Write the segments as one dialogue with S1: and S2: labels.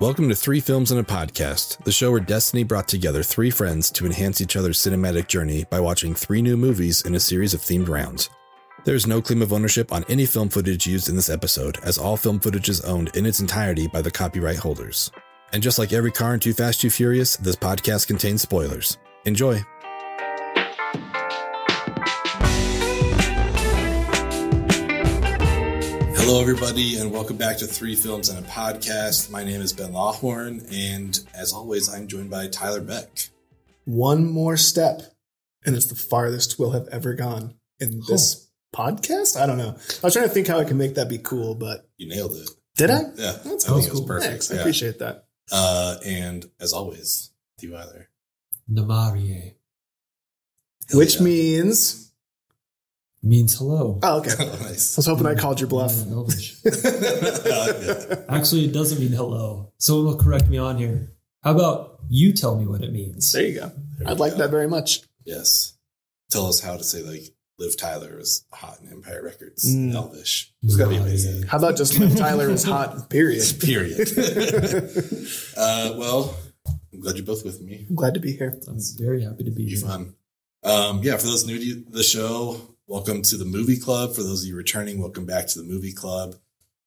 S1: Welcome to Three Films and a Podcast, the show where Destiny brought together three friends to enhance each other's cinematic journey by watching three new movies in a series of themed rounds. There is no claim of ownership on any film footage used in this episode, as all film footage is owned in its entirety by the copyright holders. And just like every car in Too Fast, Too Furious, this podcast contains spoilers. Enjoy! Hello, everybody, and welcome back to Three Films and a Podcast. My name is Ben Lawhorn, and as always, I'm joined by Tyler Beck.
S2: One more step, and it's the farthest we'll have ever gone in this podcast. I don't know. I was trying to think how I can make that be cool, but
S1: You nailed it.
S2: did I?
S1: Yeah,
S2: That's
S1: I think
S2: cool.
S1: it was perfect.
S2: Thanks. I
S1: yeah.
S2: appreciate that.
S1: Uh, and as always, do either.
S3: Namarie
S2: Which
S1: yeah.
S2: means,
S3: means hello.
S2: oh, okay. I was hoping I called your bluff.
S3: In Elvish. Actually, it doesn't mean hello. Someone will correct me on here. How about you tell me what it means?
S2: There you go.
S1: There
S2: I'd
S1: we
S2: like
S1: go.
S2: that very much.
S1: Yes. Tell us how to say like Liv Tyler is hot in Empire Records.
S2: Mm.
S1: Elvish. It's gotta be amazing.
S2: How about just Liv Tyler is hot, period?
S1: Period. uh, well, I'm glad you're both with me.
S2: I'm glad to be here.
S3: I'm very happy to be
S1: Be
S3: here.
S1: fun. Um, yeah, for those new to the show, welcome to the movie club. For those of you returning, welcome back to the movie club.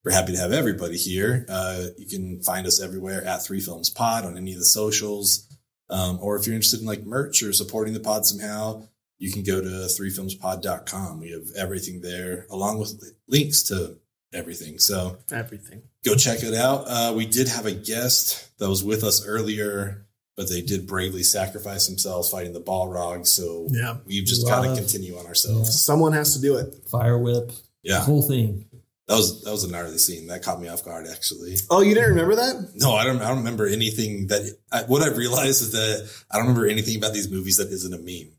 S1: We're happy to have everybody here. Uh, you can find us everywhere at Three Films Pod on any of the socials. Um, or if you're interested in like merch or supporting the pod somehow, you can go to threefilmspod.com. We have everything there along with links to everything. So
S2: Everything.
S1: go check it out. Uh, we did have a guest that was with us earlier, but they did bravely sacrifice themselves fighting the Balrog. So
S2: Yeah.
S1: we've just got to continue on ourselves.
S2: Someone has to do it.
S3: Fire whip,
S1: Yeah,
S3: the whole thing.
S1: that was that was a gnarly scene that caught me off guard. Actually,
S2: Oh, you didn't remember that?
S1: no, I don't. I don't remember anything that. I, what I've realized is that I don't remember anything about these movies that isn't a meme.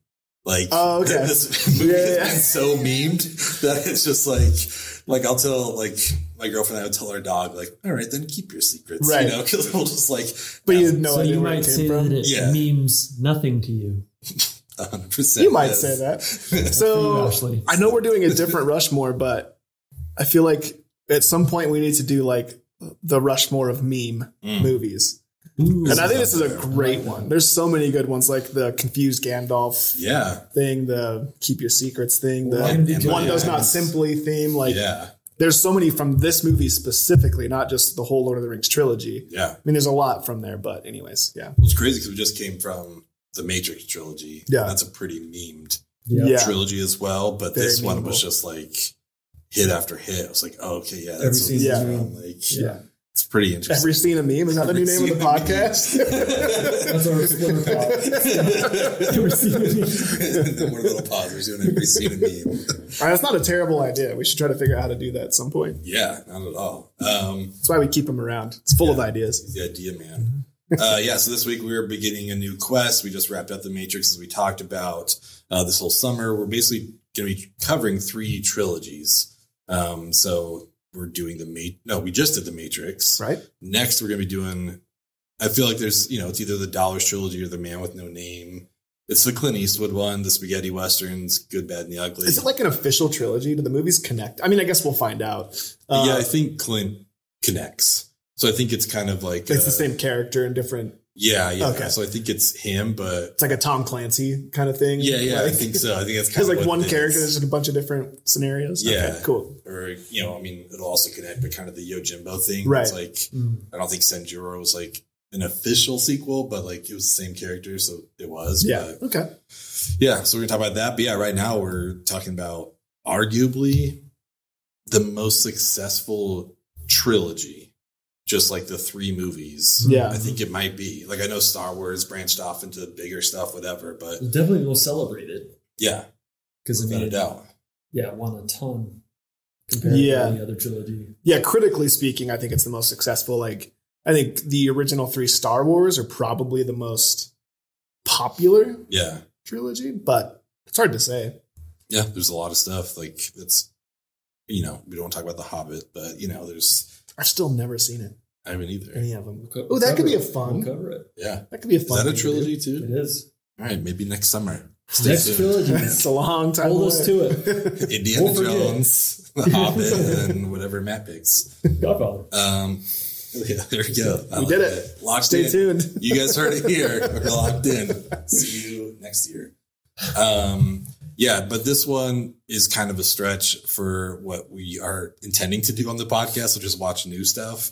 S1: Like,
S2: Oh, okay.
S1: this movie
S2: Yeah,
S1: has
S2: yeah.
S1: been so memed that it's just like, like I'll tell like my girlfriend. I would tell our dog like, all right, then keep your secrets,
S2: Right.
S1: you know, because we'll just like,
S2: But you had no
S3: so
S2: idea
S3: you
S2: where
S3: might
S2: it
S3: say
S2: came from.
S3: that it
S1: Yeah.
S3: means nothing to you.
S1: hundred percent.
S2: You might say that.
S3: For you,
S2: So I know we're doing a different Rushmore, but I feel like at some point we need to do like the Rushmore of meme
S1: Mm.
S2: movies.
S3: Ooh,
S2: And I think this is a
S1: Yeah.
S2: great one. There's so many good ones, like the confused Gandalf
S1: Yeah,
S2: thing, the keep your secrets thing, the
S3: One
S2: one does not simply theme. Like
S1: yeah,
S2: there's so many from this movie specifically, not just the whole Lord of the Rings trilogy.
S1: yeah.
S2: I mean, there's a lot from there, but anyways, yeah.
S1: Well, it's crazy because we just came from the Matrix trilogy.
S2: Yeah.
S1: that's a pretty memed
S3: yeah.
S2: Yeah.
S1: trilogy as well. But
S2: Very
S1: this one was just like hit after hit. I was like, oh, okay, yeah,
S3: Every
S1: that's what
S3: scene
S1: this
S2: is
S1: is. Like,
S2: Yeah.
S1: It's pretty interesting.
S2: Every scene a meme is that the new name of the
S1: scene a meme.
S2: podcast?
S3: That's our splinter Every scene a meme.
S1: no more little pauses doing every scene of meme.
S2: All right, that's not a terrible idea. We should try to figure out how to do that at some point.
S1: Yeah, not at all. Um,
S2: That's why we keep them around. It's full of ideas.
S1: He's the idea man. uh, yeah, so this week we are beginning a new quest. We just wrapped up the Matrix as we talked about uh, this whole summer. We're basically going to be covering three trilogies. Um, so we're doing the Ma- no, we just did the Matrix.
S2: Right?
S1: Next, we're going to be doing. I feel like there's you know it's either the Dollars trilogy or the Man with No Name. It's the Clint Eastwood one, the spaghetti westerns, Good, Bad, and the Ugly.
S2: Is it like an official trilogy? Do the movies connect? I mean, I guess we'll find out. Uh,
S1: yeah, I think Clint connects. So I think it's kind of like
S2: it's
S1: uh,
S2: the same character in different.
S1: Yeah, yeah.
S2: Okay.
S1: So I think it's him, but
S2: It's like a Tom Clancy kind of thing.
S1: yeah, yeah, I think so. I think that's kind of
S2: like one character.
S1: is.
S2: There's just a bunch of different scenarios.
S1: Yeah.
S2: Okay, cool.
S1: or you know, I mean, it'll also connect, but kind of the Yojimbo thing.
S2: Right.
S1: It's like
S3: Mm.
S1: I don't think Sanjuro was like an official sequel, but like it was the same character, so it was.
S2: Yeah.
S1: But
S2: Okay.
S1: yeah. So we're gonna talk about that. But yeah, right now we're talking about arguably the most successful trilogy. Just like the three movies.
S2: Yeah.
S1: I think it might be. Like I know Star Wars branched off into bigger stuff, whatever, but definitely
S3: We'll definitely will celebrate it
S1: yeah,
S3: because I
S1: without
S3: mean,
S1: a doubt.
S3: yeah, it won a ton compared
S2: Yeah.
S3: to the other trilogy.
S2: Yeah. Critically speaking, I think it's the most successful. Like, I think the original three Star Wars are probably the most popular
S1: Yeah.
S2: trilogy, but it's hard to say.
S1: Yeah. There's a lot of stuff like that's, you know, we don't talk about The Hobbit, but you know, there's,
S2: I've still never seen it.
S1: I haven't either.
S2: Any of them.
S3: We'll co-
S2: Oh, that
S3: we'll
S2: could be
S3: cover
S2: a fun-
S3: We'll cover it.
S1: Yeah.
S2: That could be a fun.
S1: Is
S2: fun.
S1: that a
S2: thing to
S1: trilogy too?
S3: It is.
S1: All right, Maybe next summer. Stay
S3: Next
S1: tuned.
S3: trilogy.
S2: it's a long time.
S3: Hold us
S2: away.
S3: to it.
S1: Indiana
S3: We'll.
S1: Jones, The Hobbit, and whatever Matt picks.
S3: Godfather.
S1: Um, Yeah, there we go. I
S2: We
S1: like
S2: did it.
S1: Locked
S2: Stay
S1: in.
S2: tuned.
S1: You guys heard it here. We're locked in. See you next year. Um, yeah, but this one is kind of a stretch for what we are intending to do on the podcast, which is watch new stuff.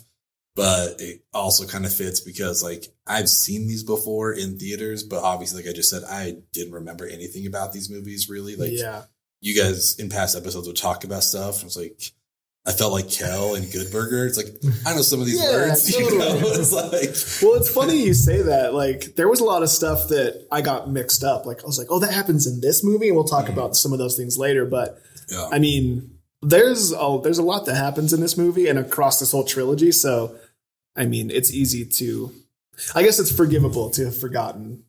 S1: But it also kind of fits because like I've seen these before in theaters, but obviously, like I just said, I didn't remember anything about these movies really. Like
S2: yeah.
S1: you guys in past episodes would talk about stuff. I was like, I felt like Kel and Good Burger. It's like I know some of these
S2: Yeah,
S1: words. You know, it's like
S2: Well, it's funny you say that. Like, there was a lot of stuff that I got mixed up. Like, I was like, oh, that happens in this movie, and we'll talk
S1: Mhm.
S2: about some of those things later. But
S1: yeah.
S2: I mean, there's a, there's a lot that happens in this movie and across this whole trilogy. So, I mean, it's easy to, I guess it's forgivable to have forgotten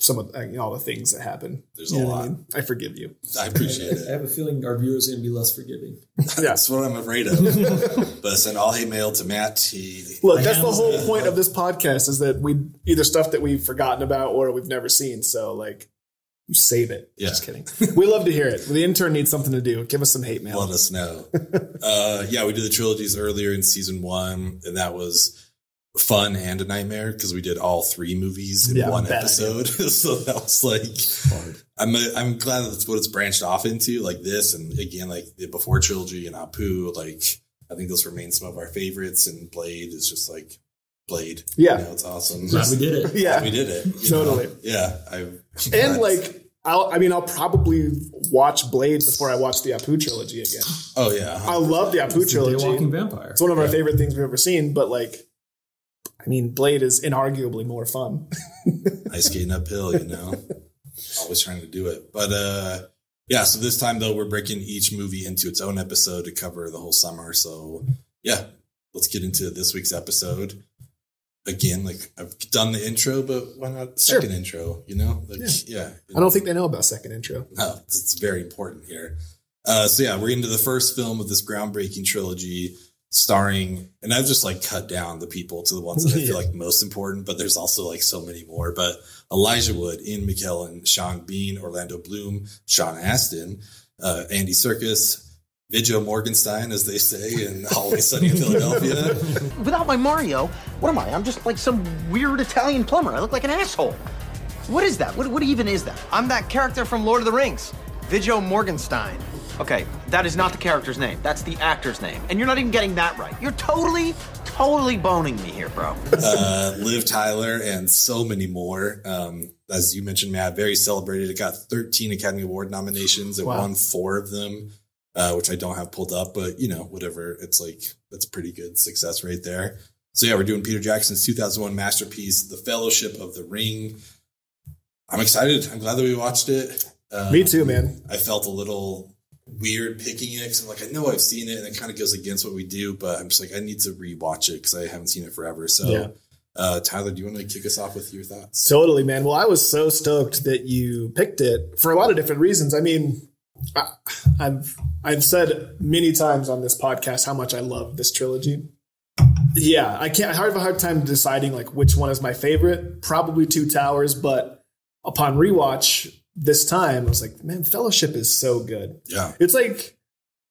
S2: some of uh, you know, all the things that happen.
S1: There's
S2: You
S1: a
S2: know
S1: lot.
S2: I, mean? I forgive you.
S1: I appreciate it.
S3: I have a feeling our viewers are going to be less forgiving.
S1: That's what I'm afraid of. but send all hate mail to Matt. He,
S2: Look,
S3: I
S2: that's the
S3: have-
S2: whole point of this podcast is that we either stuff that we've forgotten about or we've never seen. So, like, you save it.
S1: Yeah.
S2: Just kidding. we love to hear it. The intern needs something to do. Give us some hate mail.
S1: let us know. uh, yeah, we did the trilogies earlier in season one, and that was fun and a nightmare because we did all three movies in
S2: Yeah,
S1: one episode. so that was like, I'm I'm glad that's what it's branched off into, like this, and again, like the before trilogy and Apu. Like I think those remain some of our favorites, and Blade is just like Blade.
S2: Yeah.
S1: you know, it's awesome.
S3: Glad we did it.
S2: Yeah.
S1: we did it. you know?
S2: Totally.
S1: Yeah, I
S2: And like, I'll, I mean, I'll probably watch Blade before I watch the Apu trilogy again.
S1: oh yeah,
S2: I love the Apu
S3: It's the Daywalking
S2: trilogy.
S3: vampire.
S2: It's one of our
S1: Yeah.
S2: favorite things we've ever seen, but like, I mean, Blade is inarguably more fun.
S1: ice skating uphill, you know. Always trying to do it. But uh yeah, so this time though we're breaking each movie into its own episode to cover the whole summer. So yeah, let's get into this week's episode. Again, like I've done the intro, but why not
S2: Sure.
S1: second intro? You know? Like yeah.
S2: I don't think they know about second intro.
S1: No, it's, it's very important here. Uh, so yeah, we're into the first film of this groundbreaking trilogy, starring, and I've just like cut down the people to the ones that I feel like most important, but there's also like so many more. But Elijah Wood, Ian McKellen, Sean Bean, Orlando Bloom, Sean Astin, uh, Andy Serkis, Viggo Morgenstein, as they say in Always Sunny in Philadelphia.
S4: Without my Mario, what am I? I'm just like some weird Italian plumber. I look like an asshole. What is that? What, what even is that?
S5: I'm that character from Lord of the Rings, Viggo Morgenstein.
S4: Okay, that is not the character's name. That's the actor's name. And you're not even getting that right. You're totally, totally boning me here, bro.
S1: uh, Liv Tyler, and so many more. Um, as you mentioned, Matt, very celebrated. It got 13 Academy Award nominations. It
S2: Wow.
S1: won four of them, uh, which I don't have pulled up, but you know, whatever. It's like, that's a pretty good success right there. So yeah, we're doing Peter Jackson's 2001 masterpiece, The Fellowship of the Ring. I'm excited. I'm glad that we watched it. Um,
S2: Me too, man.
S1: I felt a little weird picking it because I'm like, I know I've seen it and it kind of goes against what we do, but I'm just like, I need to rewatch it because I haven't seen it forever. So,
S2: Yeah.
S1: uh, Tyler, do you want to kick us off with your thoughts?
S2: Totally, man. Well, I was so stoked that you picked it for a lot of different reasons. I mean, I, I've I've said many times on this podcast how much I love this trilogy. Yeah, I can't. I have a hard time deciding like which one is my favorite. Probably Two Towers, but upon rewatch this time, I was like, man, Fellowship is so good.
S1: Yeah.
S2: It's like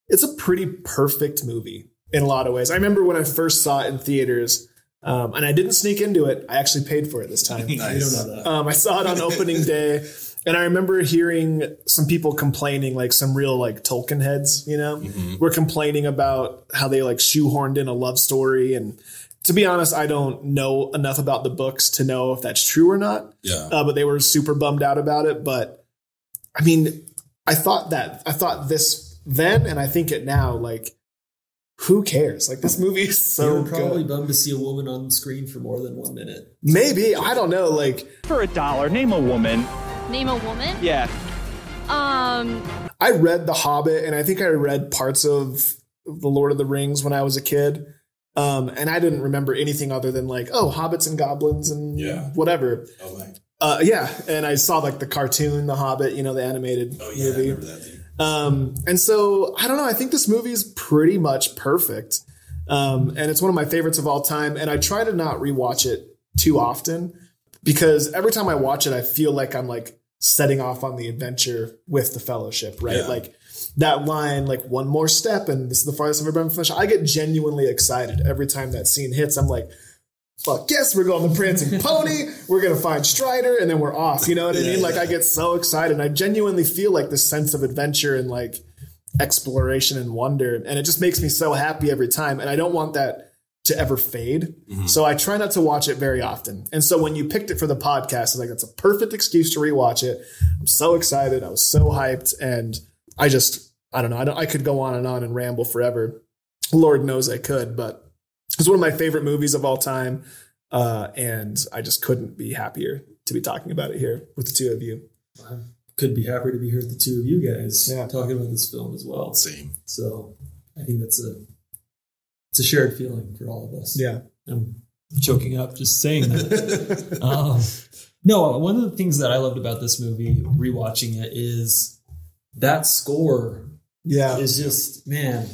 S2: it's a pretty perfect movie in a lot of ways. I remember when I first saw it in theaters, um, and I didn't sneak into it. I actually paid for it this time.
S3: You
S1: Nice.
S3: don't know that.
S2: Um, I saw it on opening day, and I remember hearing some people complaining, like some real like Tolkien heads, you know, were complaining about how they like shoehorned in a love story. And to be honest, I don't know enough about the books to know if that's true or not.
S1: Yeah.
S2: Uh, but they were super bummed out about it. But I mean, I thought that I thought this then, and I think it now. Like, who cares? Like this movie is
S3: you
S2: so
S3: were probably
S2: good.
S3: bummed to see a woman on screen for more than one minute.
S2: Maybe I don't know. Like
S6: For a dollar, name a woman.
S7: Name a woman?
S6: Yeah.
S7: Um,
S2: I read The Hobbit, and I think I read parts of The Lord of the Rings when I was a kid. Um, and I didn't remember anything other than like, oh, hobbits and goblins and
S1: Yeah.
S2: whatever.
S1: Oh, my.
S2: Uh, yeah, and I saw like the cartoon, The Hobbit, you know, the animated
S1: Oh, yeah.
S2: Movie.
S1: remember that thing.
S2: Um, and so I don't know. I think this movie is pretty much perfect. Um, and it's one of my favorites of all time. And I try to not rewatch it too often because every time I watch it, I feel like I'm like setting off on the adventure with the fellowship, right?
S1: Yeah.
S2: Like that line, like one more step, and this is the farthest I've ever been from the show. I get genuinely excited every time that scene hits. I'm like, fuck yes, we're going the prancing pony. We're gonna find Strider, and then we're off. You know what I
S1: Yeah,
S2: mean? Like
S1: yeah.
S2: I get so excited. And I genuinely feel like this sense of adventure and like exploration and wonder, and it just makes me so happy every time. And I don't want that to ever fade. Mm-hmm. So I try not to watch it very often. And so when you picked it for the podcast, it's like that's a perfect excuse to rewatch it. I'm so excited. I was so hyped, and I just I don't know. I, don't, I could go on and on and ramble forever. Lord knows I could, but it's one of my favorite movies of all time, uh, and I just couldn't be happier to be talking about it here with the two of you.
S3: I could be happier to be here with the two of you guys
S2: Yeah.
S3: talking about this film as well.
S1: Same.
S3: So I think that's a it's a shared feeling for all of us.
S2: Yeah,
S3: I'm choking up just saying that. um, no, one of the things that I loved about this movie, rewatching it, is that score
S2: yeah,
S3: is just man.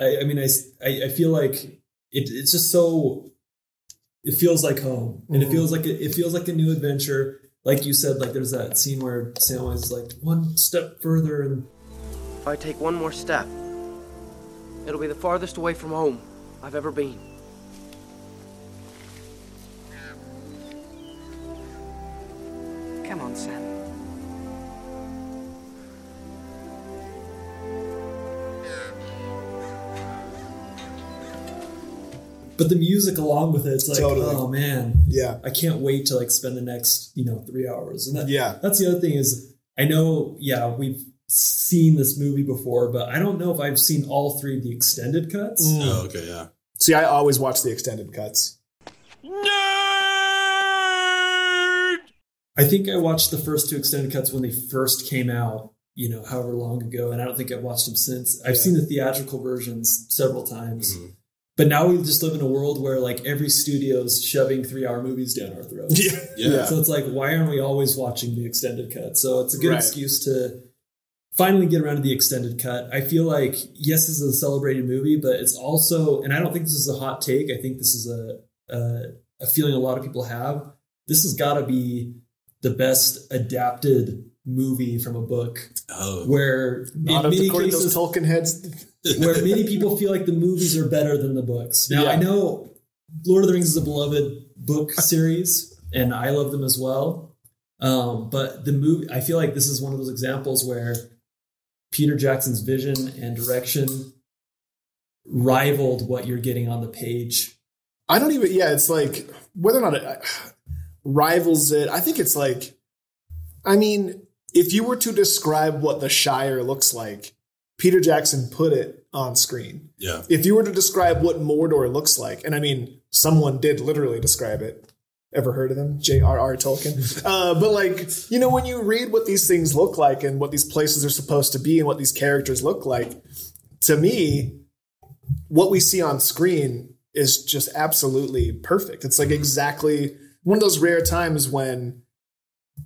S3: I, I mean, I, I I feel like it, it's just so. It feels like home, and it
S2: Mhm.
S3: feels like it, it feels like a new adventure. Like you said, like there's that scene where Samwise is like one step further, and
S5: If I take one more step, it'll be the farthest away from home I've ever been.
S8: Come on, Sam.
S3: But the music along with it, it's like,
S2: Totally.
S3: oh man,
S2: yeah,
S3: I can't wait to like spend the next, you know, three hours. And that,
S2: Yeah.
S3: that's the other thing is I know, yeah, we've seen this movie before, but I don't know if I've seen all three of the extended cuts.
S2: Mm.
S1: Oh, okay, yeah.
S2: See, I always watch the extended cuts. Nerd!
S3: I think I watched the first two extended cuts when they first came out, you know, however long ago, and I don't think I've watched them since. I've
S2: Yeah.
S3: seen the theatrical versions several times.
S1: Mhm.
S3: But now we just live in a world where like every studio's shoving three hour movies down our throats.
S1: Yeah. yeah.
S3: So it's like, why aren't we always watching the extended cut? So it's a good
S2: Right.
S3: excuse to finally get around to the extended cut. I feel like, yes, this is a celebrated movie, but it's also, and I don't think this is a hot take. I think this is a, a, a feeling a lot of people have. This has got to be the best adapted movie from a book
S1: Oh,
S3: where
S2: Not
S3: in
S2: if
S3: many
S2: according to those
S3: cases,
S2: Tolkien heads.
S3: Where many people feel like the movies are better than the books. Now
S2: Yeah.
S3: I know Lord of the Rings is a beloved book series, and I love them as well. Um, but the movie, I feel like this is one of those examples where Peter Jackson's vision and direction rivaled what you're getting on the page.
S2: I don't even. Yeah, it's like whether or not it uh, rivals it. I think it's like. I mean, if you were to describe what the Shire looks like, Peter Jackson put it on screen.
S1: yeah.
S2: If you were to describe what Mordor looks like, and I mean, someone did literally describe it. Ever heard of him? J.R.R. Tolkien. Uh, but like, you know, when you read what these things look like and what these places are supposed to be and what these characters look like, to me, what we see on screen is just absolutely perfect. It's like exactly one of those rare times when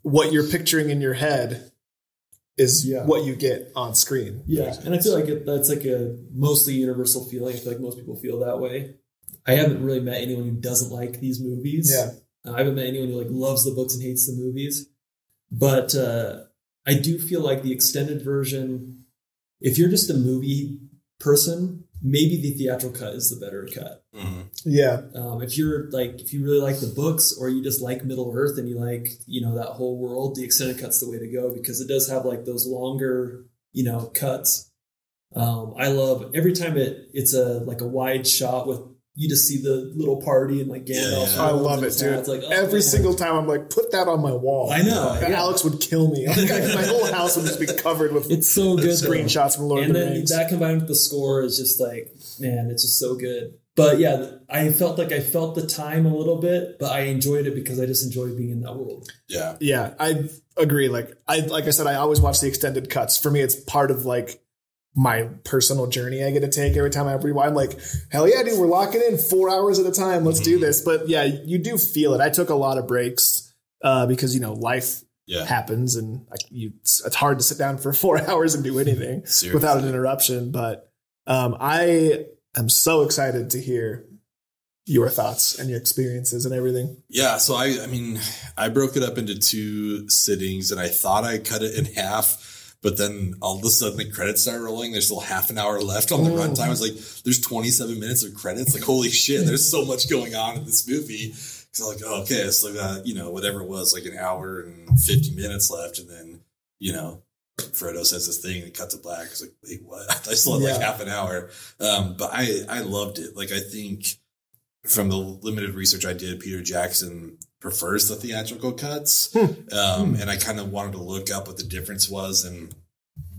S2: what you're picturing in your head is
S3: Yeah.
S2: what you get on screen.
S3: Yeah, and I feel like it, that's like a mostly universal feeling. I feel like most people feel that way. I haven't really met anyone who doesn't like these movies.
S2: Yeah.
S3: Uh, I haven't met anyone who like loves the books and hates the movies. But uh, I do feel like the extended version, if you're just a movie person, maybe the theatrical cut is the better cut.
S1: Mhm.
S2: Yeah.
S3: Um, if you're like, if you really like the books or you just like Middle Earth and you like, you know, that whole world, the extended cut's the way to go because it does have like those longer, you know, cuts. Um, I love every time it it's a like a wide shot with you just see the little party and like Gandalf.
S1: Yeah.
S2: I love it,
S3: his
S2: dude.
S3: It's like, oh,
S2: Every
S3: man.
S2: single time I'm like, put that on my wall.
S3: I know. Yeah.
S2: Alex would kill me. Like, my whole house would just be covered with
S3: It's so good. though.
S2: screenshots from Lord
S3: and
S2: of the
S3: then
S2: Rings.
S3: that combined with the score is just like, man, it's just so good. But yeah, I felt like I felt the time a little bit, but I enjoyed it because I just enjoyed being in that world.
S1: Yeah.
S2: yeah, I agree. Like I like I said, I always watch the extended cuts. For me, it's part of like my personal journey I get to take every time I rewind. I'm like, hell yeah, dude, we're locking in four hours at a time. Let's do this. But yeah, you do feel it. I took a lot of breaks uh, because you know life
S1: Yeah.
S2: happens and I, you, it's, it's hard to sit down for four hours and do anything
S1: Seriously.
S2: without an interruption. But um, I am so excited to hear your thoughts and your experiences and everything.
S1: Yeah, so I I mean, I broke it up into two sittings and I thought I cut it in half, But then all of a sudden the credits start rolling. There's still half an hour left on the
S2: Mm.
S1: runtime. It's like there's 27 minutes of credits. Like holy shit, there's so much going on in this movie. Because I'm like, oh, okay, so like uh, you know whatever it was, like an hour and 50 minutes left, and then you know Frodo says this thing and it cuts to black. It's like, wait, what? I still had like half an hour. Um, but I I loved it. Like I think from the limited research I did, Peter Jackson prefers the theatrical cuts. Um, and I kind of wanted to look up what the difference was. And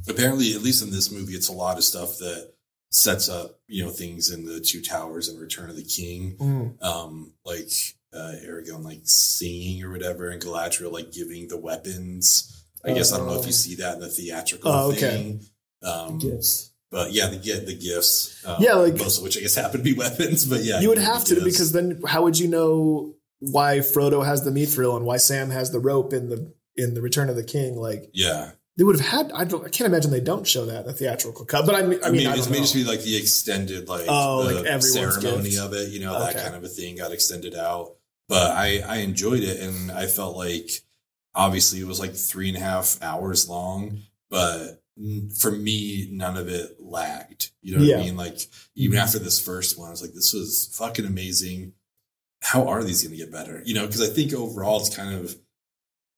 S1: apparently, at least in this movie, it's a lot of stuff that sets up, you know, things in the Two Towers and Return of the King.
S2: Mm.
S1: Um, like uh, Aragorn, like singing or whatever, and Galadriel, like giving the weapons. I guess I don't know if you see that in the theatrical
S2: Oh, okay.
S1: thing. Um,
S3: Gifts.
S1: but yeah, the get the gifts. Um,
S2: Yeah, like-
S1: most of which I guess happen to be weapons. But yeah,
S2: you would have to
S1: gifts.
S2: because then how would you know why Frodo has the mithril and why Sam has the rope in the in the Return of the King? Like
S1: yeah,
S2: they would have had. I don't. I can't imagine they don't show that in the theatrical cut. But I mean, I
S1: I
S2: mean,
S1: mean,
S2: I
S1: it
S2: don't
S1: may
S2: know.
S1: just be like the extended, like,
S2: Oh,
S1: the
S2: like
S1: ceremony of it, you know, that kind of a thing got extended out. But I, I enjoyed it, and I felt like obviously it was like three and a half hours long, but for me, none of it lagged. You know what
S2: Yeah.
S1: I mean? Like even mm-hmm. after this first one, I was like, this was fucking amazing. How are these going to get better? You know, because I think overall it's kind of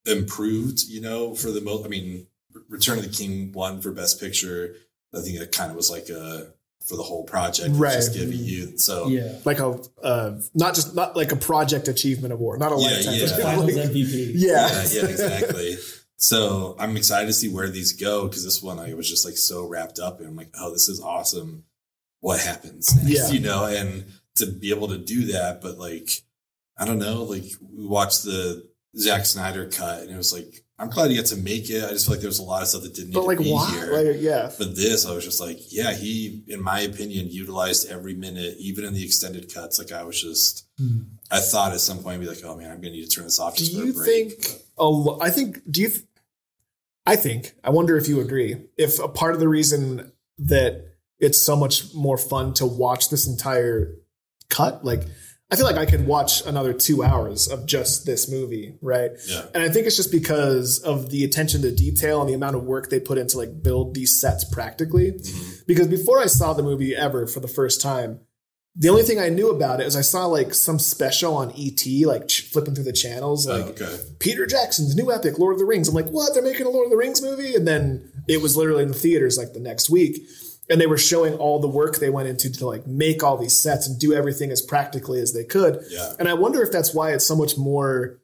S1: improved. You know, for the most. I mean, Return of the King won for Best Picture. I think it kind of was like a for the whole project, It's
S2: Right.
S1: Just giving you so
S3: Yeah.
S2: like a uh, not just not like a project achievement award, not a
S1: Yeah,
S2: lifetime.
S1: yeah.
S3: Finals
S2: Like-
S3: MVP.
S2: yeah.
S1: yeah, yeah, exactly. So I'm excited to see where these go because this one I was just like so wrapped up and I'm like, oh, this is awesome. What happens next?
S2: Yeah.
S1: You know, and to be able to do that, but like, I don't know, like we watched the Zack Snyder cut and it was like, I'm glad he got to make it. I just feel like there was a lot of stuff that didn't need
S2: But like
S1: to be
S2: why?
S1: here.
S2: Like yeah.
S1: But this, I was just like, yeah, he, in my opinion, utilized every minute, even in the extended cuts. Like I was just, hmm. I thought at some point, I'd be like, oh man, I'm gonna need to turn this off
S2: Do you think? A lo- I think. Do you? th- I think. I wonder if you agree. If a part of the reason that it's so much more fun to watch this entire cut, like I feel like I could watch another two hours of just this movie, right?
S1: Yeah.
S2: And I think it's just because of the attention to detail and the amount of work they put into like build these sets practically.
S1: Mm-hmm.
S2: Because before I saw the movie ever for the first time, the only thing I knew about it was I saw like some special on ET, like ch- flipping through the channels, like
S1: oh, okay.
S2: Peter Jackson's new epic, Lord of the Rings. I'm like, what? They're making a Lord of the Rings movie? And then it was literally in the theaters like the next week. And they were showing all the work they went into to like make all these sets and do everything as practically as they could.
S1: Yeah.
S2: And I wonder if that's why it's so much more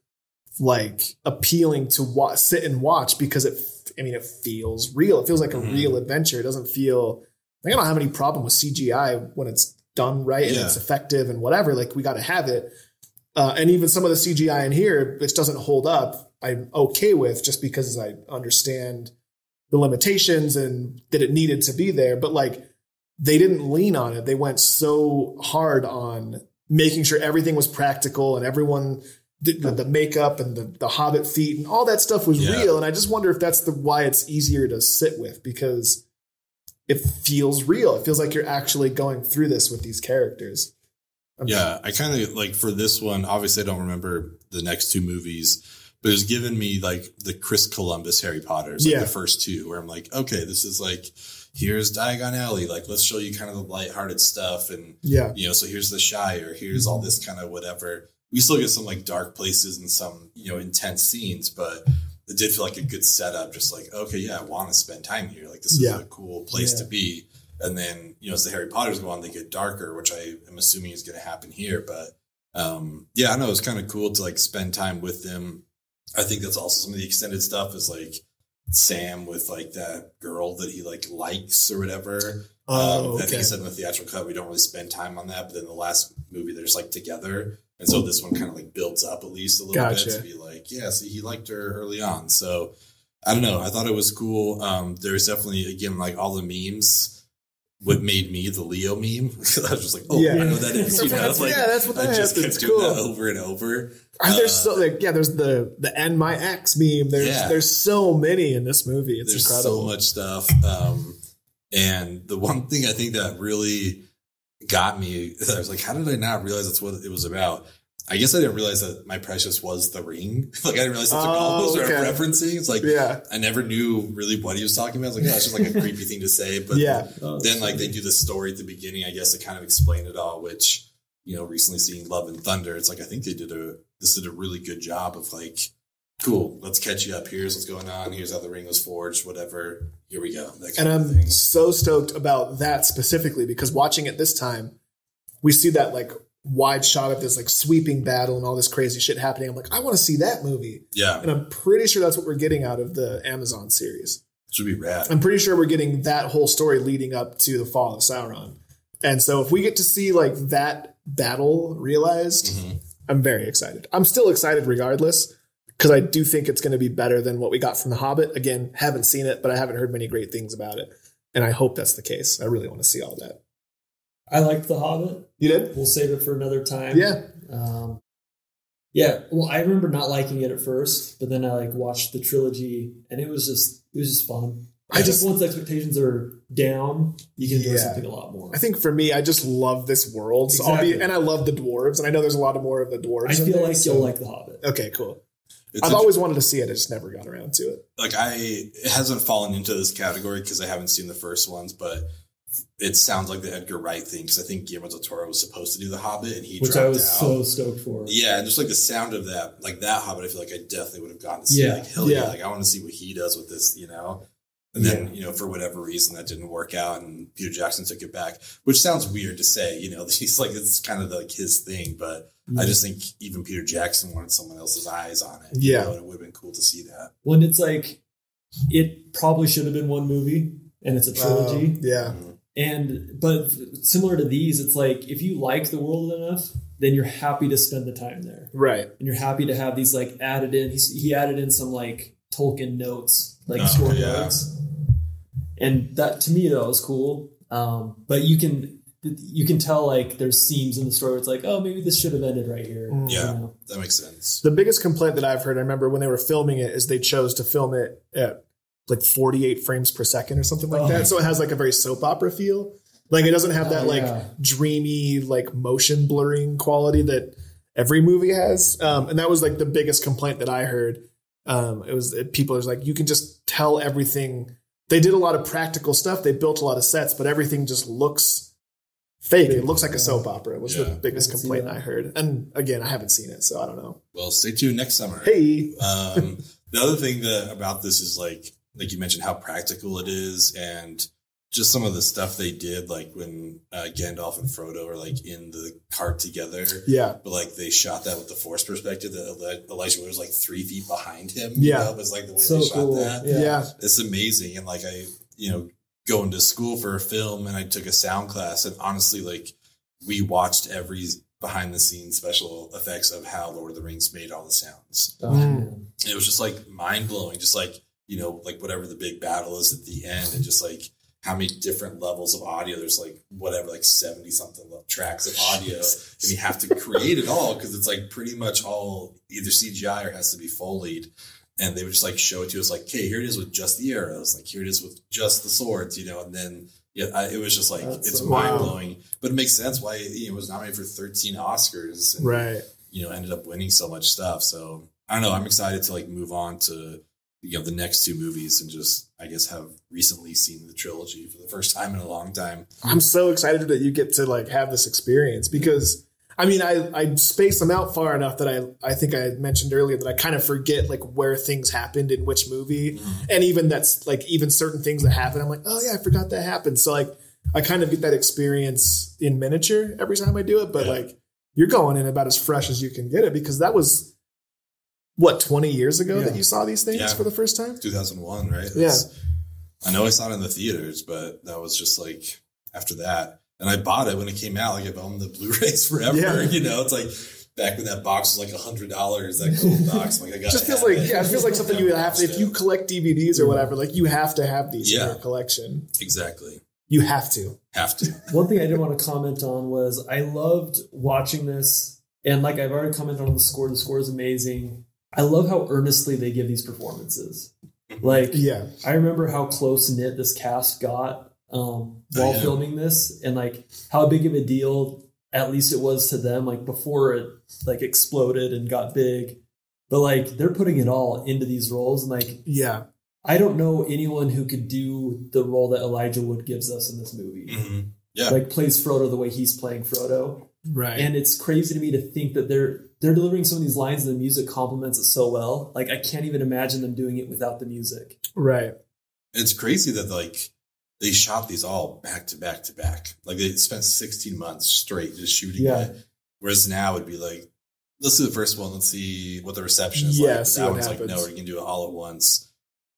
S2: like appealing to wa- sit and watch because it, I mean, it feels real. It feels like a
S1: Mhm.
S2: real adventure. It doesn't feel, like, I don't have any problem with CGI when it's done right and
S1: Yeah.
S2: it's effective and whatever. Like, we got to have it. Uh, and even some of the CGI in here, which doesn't hold up, I'm okay with just because I understand the limitations and that it needed to be there. But like, they didn't lean on it. They went so hard on making sure everything was practical and everyone, the, the, the makeup and the, the hobbit feet and all that stuff was
S1: Yeah.
S2: real. And I just wonder if that's the why it's easier to sit with because it feels real. It feels like you're actually going through this with these characters.
S1: Yeah, I kind of like for this one. Obviously, I don't remember the next two movies, but it's given me like the Chris Columbus Harry Potters, like
S2: Yeah.
S1: the first two, where I'm like, okay, this is like here's Diagon Alley, like let's show you kind of the lighthearted stuff, and
S2: Yeah.
S1: you know, so here's the Shire, here's all this kind of whatever. We still get some like dark places and some you know intense scenes, but it did feel like a good setup. Just like, okay, yeah, I want to spend time here. Like this is
S2: Yeah.
S1: a cool place to be. And then you know, as the Harry Potters go on, they get darker, which I am assuming is going to happen here. But um, yeah, I know it's kind of cool to like spend time with them. I think that's also some of the extended stuff is like Sam with like that girl that he like likes or whatever.
S2: Oh,
S1: Um, I think
S2: okay.
S1: he said in the theatrical cut we don't really spend time on that, but then the last movie they're just like together, and so this one kind of like builds up at least a little
S2: Gotcha.
S1: bit to be like, yeah, see, he liked her early on. So I don't know. I thought it was cool. Um, there's definitely again like all the memes. What made me the Leo meme? I was just like, oh,
S2: Yeah.
S1: I know that is. You know,
S2: That's-
S1: like,
S2: yeah, that's what
S1: I just
S2: is.
S1: kept
S2: It's
S1: doing
S2: cool.
S1: that over and over.
S2: Are there
S1: Uh,
S2: so like yeah? There's the the end my ex meme. There's
S1: Yeah.
S2: there's so many in this movie. It's
S1: There's
S2: incredible.
S1: so much stuff. Um, and the one thing I think that really got me, I was like, how did I not realize that's what it was about? I guess I didn't realize that my precious was the ring. like I didn't realize that's what
S2: Oh,
S1: all those were
S2: okay.
S1: referencing. It's like
S2: Yeah.
S1: I never knew really what he was talking about. Was like, oh, yeah, it's just like a creepy thing to say. But
S2: Yeah.
S3: Oh,
S1: then like they do the story at the beginning, I guess, to kind of explain it all, which, you know, recently seeing Love and Thunder, it's like I think they did a this did a really good job of like, cool, let's catch you up. Here's what's going on, here's how the ring was forged, whatever. Here we go.
S2: And I'm so stoked about that specifically because watching it this time, we see that like wide shot of this like sweeping battle and all this crazy shit happening. I'm like, I want to see that movie,
S1: Yeah.
S2: and I'm pretty sure that's what we're getting out of the Amazon series.
S1: Should be rad.
S2: I'm pretty sure we're getting that whole story leading up to the fall of Sauron. And so if we get to see like that battle realized,
S1: Mm-hmm.
S2: I'm very excited. I'm still excited regardless because I do think it's going to be better than what we got from The Hobbit. Again, haven't seen it, but I haven't heard many great things about it. And I hope that's the case. I really want to see all that.
S3: I liked The Hobbit.
S2: You did?
S3: We'll save it for another time.
S2: Yeah.
S3: Um, yeah. Well, I remember not liking it at first, but then I like watched the trilogy, and it was just it was just fun.
S2: I
S3: I
S2: just-
S3: just once expectations are down, you can enjoy
S2: Yeah.
S3: something a lot more.
S2: I think for me, I just love this world. So I'll be, and I love the dwarves. And I know there's a lot of more of the dwarves.
S3: I
S2: in
S3: feel
S2: there,
S3: like
S2: so-
S3: you'll like The Hobbit.
S2: Okay, cool.
S1: It's
S2: I've always wanted to see it. I just never got around to it.
S1: like I it hasn't fallen into this category because I haven't seen the first ones, but it sounds like the Edgar Wright thing because I think Guillermo del Toro was supposed to do the Hobbit and he
S3: Which
S1: dropped
S3: I was
S1: out.
S3: so stoked for.
S1: yeah, and just like the sound of that, like that Hobbit, I feel like I definitely would have gotten to see.
S3: Yeah.
S1: Like hell yeah.
S2: Yeah.
S1: like I want to see what he does with this, you know. And then you know for whatever reason that didn't work out, and Peter Jackson took it back, which sounds weird to say, you know. He's like it's kind of like his thing, but I just think even Peter Jackson wanted someone else's eyes on it. you
S2: Yeah.
S1: know, and it would have been cool to see that.
S3: When it's like, it probably should have been one movie, and it's a trilogy.
S2: Um, yeah.
S3: And but similar to these, it's like if you like the world enough, then you're happy to spend the time there,
S2: Right.
S3: and you're happy to have these like added in. He's, he added in some like Tolkien notes, like
S1: Oh,
S3: story
S1: yeah.
S3: notes, and that to me that was cool. Um, but you can you can tell like there's seams in the story. Where it's like, oh, maybe this should have ended right here.
S2: Mm.
S1: Yeah.
S3: You know?
S1: That makes sense.
S2: The biggest complaint that I've heard, I remember when they were filming it, is they chose to film it at like 48 frames per second or something like
S3: Oh.
S2: that. So it has like a very soap opera feel. Like it doesn't have that
S3: Oh,
S2: like
S3: yeah.
S2: dreamy, like motion blurring quality that every movie has. Um, and that was like the biggest complaint that I heard. Um, it was that people was like, you can just tell everything. They did a lot of practical stuff. They built a lot of sets, but everything just looks fake. It looks like a soap opera. Was the biggest
S3: I
S2: complaint. I heard. And again, I haven't seen it, so I don't know.
S1: Well, stay tuned next summer.
S2: Hey,
S1: Um, the other thing that about this is like, like you mentioned, how practical it is, and just some of the stuff they did, like when uh, Gandalf and Frodo are like in the cart together.
S2: yeah.
S1: But like they shot that with the force perspective that Eli- Elijah was like three feet behind him. you
S2: Yeah.
S1: know? it was like the way
S3: So
S1: they shot
S3: cool.
S1: that.
S3: Yeah.
S2: yeah.
S1: It's amazing. And like I, you know, going to school for a film and I took a sound class and honestly, like we watched every behind the scenes special effects of how Lord of the Rings made all the sounds.
S3: Oh,
S2: Mm.
S1: it was just like mind blowing, just like, you know, like whatever the big battle is at the end and just like how many different levels of audio. There's like whatever, like 70 something tracks of audio. and you have to create it all because it's like pretty much all either CGI or has to be Foleyed. And they would just like show it to us like, okay, here it is with just the arrows. Like here it is with just the swords, you know, and then yeah, I, it was just like,
S3: That's
S1: it's
S3: so
S1: mind
S2: cool.
S1: blowing, but it makes sense why you know, it was nominated for 13 Oscars. And,
S2: Right.
S1: you know, ended up winning so much stuff. So I don't know. I'm excited to like move on to you know the next two movies and just I guess have recently seen the trilogy for the first time in a long time.
S2: I'm so excited that you get to like have this experience because I mean I I space them out far enough that I I think I mentioned earlier that I kind of forget like where things happened in which movie mm-hmm. and even that's like even certain things that happen I'm like oh yeah I forgot that happened so like I kind of get that experience in miniature every time I do it but
S1: Yeah.
S2: like you're going in about as fresh as you can get it because that was what 20 years ago
S3: Yeah.
S2: that you saw these things
S1: Yeah.
S2: for the first time
S1: 2001, right?
S2: Yeah.
S1: I know I saw it in the theaters, but that was just like after that. And I bought it when it came out. Like I've owned the Blu-rays forever.
S2: Yeah.
S1: You know, it's like back when that box was like a hundred dollars. That gold box. Like I got.
S2: just feels like yeah, it feels like something you would have to if you collect DVDs or whatever. Like you have to have these in your collection.
S1: exactly
S2: You have to.
S1: have to.
S3: One thing I did want to comment on was I loved watching this, and like I've already commented on the score. The score is amazing. I love how earnestly they give these performances. Like
S2: Yeah,
S3: I remember how close knit this cast got um, while
S1: Oh, yeah.
S3: filming this, and like how big of a deal at least it was to them, like before it like exploded and got big. But like they're putting it all into these roles, and like
S2: Yeah.
S3: I don't know anyone who could do the role that Elijah Wood gives us in this movie.
S1: Mhm. Yeah.
S3: Like plays Frodo the way he's playing Frodo.
S2: Right.
S3: And it's crazy to me to think that they're they're delivering some of these lines and the music complements it so well. Like I can't even imagine them doing it without the music.
S2: right.
S1: It's crazy that like they shot these all back to back to back. Like they spent 16 months straight just shooting
S3: Yeah.
S1: it. Whereas now it'd be like, let's do the first one. Let's see what the reception is
S2: Yeah,
S1: like. But
S2: see
S1: that
S2: what
S1: one's like, no, we're gonna do it all at once.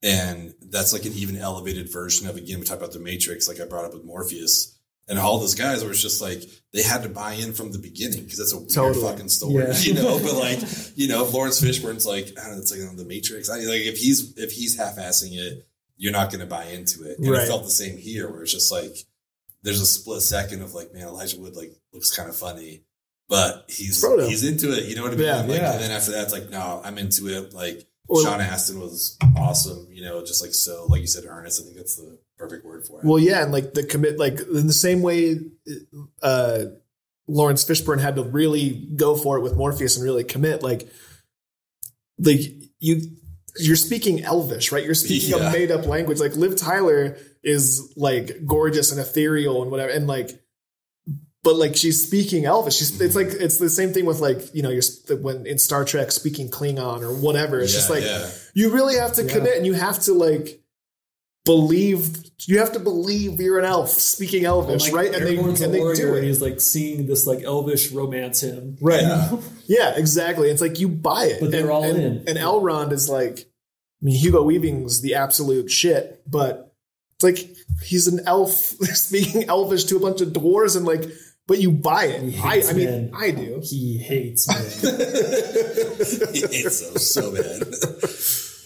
S1: And that's like an even elevated version of again, we talked about the Matrix, like I brought up with Morpheus. And all those guys were just like they had to buy in from the beginning because that's a weird
S2: Totally.
S1: fucking story,
S3: Yeah.
S1: you know. But like, you know, Laurence Fishburne's like, I don't know, it's like on the Matrix. I, like if he's if he's half-assing it, you're not going to buy into it. And
S2: Right.
S1: it felt the same here, where it's just like there's a split second of like, man, Elijah Wood like looks kind of funny, but he's he's into it. You know what I mean?
S2: Yeah,
S1: like,
S3: yeah.
S1: And then after that, it's like, no, I'm into it. Like
S2: Or-
S1: Sean Astin was awesome. You know, just like so, like you said, earnest. I think that's the perfect word for it.
S2: Well, yeah, and like the commit, like in the same way, uh, Laurence Fishburne had to really go for it with Morpheus and really commit. Like, like you, you're speaking Elvish, right? You're speaking
S1: Yeah.
S2: a made up language. Like Liv Tyler is like gorgeous and ethereal and whatever, and like. But like she's speaking Elvish, she's it's mm-hmm. like it's the same thing with like you know you're when in Star Trek speaking Klingon or whatever. It's just like
S1: yeah.
S2: you really have to
S3: Yeah.
S2: commit and you have to like believe you have to believe you're an elf speaking elvish
S3: Like,
S2: right and they,
S3: Aragorn's
S2: and
S3: a
S2: they
S3: warrior
S2: do it
S3: he's like seeing this like elvish romance him
S2: right
S1: Yeah.
S2: yeah. exactly it's like you buy it
S3: But they're
S2: and,
S3: all
S2: and,
S3: in.
S2: and elrond is like i mean hugo weaving's the absolute shit but it's like he's an elf speaking elvish to a bunch of dwarves and like but you buy it i i mean
S3: men.
S2: i do
S3: He hates men.
S1: hates so so bad.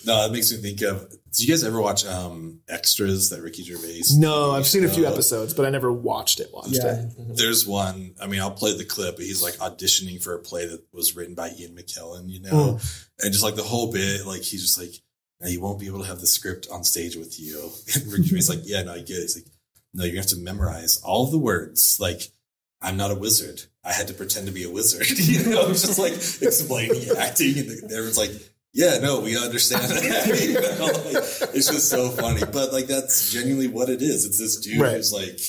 S1: no, it makes me think of. Did you guys ever watch um Extras that Ricky Gervais?
S2: no i've seen a few
S1: Uh,
S2: episodes but i never watched it watched
S3: yeah.
S2: it
S1: There's one. I mean, I'll play the clip, but he's like auditioning for a play that was written by Ian McKellen, you know,
S2: Mm.
S1: and just like the whole bit, like he's just like, "Now you won't be able to have the script on stage with you." And Ricky Gervais like, "Yeah, no, I get it." He's like, "No, you have to memorize all the words." Like, I'm not a wizard. I had to pretend to be a wizard. you know, it's just like explaining acting, and everyone's like. Yeah, no, we understand that. You know, like, it's just so funny, but like that's genuinely what it is. It's this dude
S2: Right.
S1: who's like,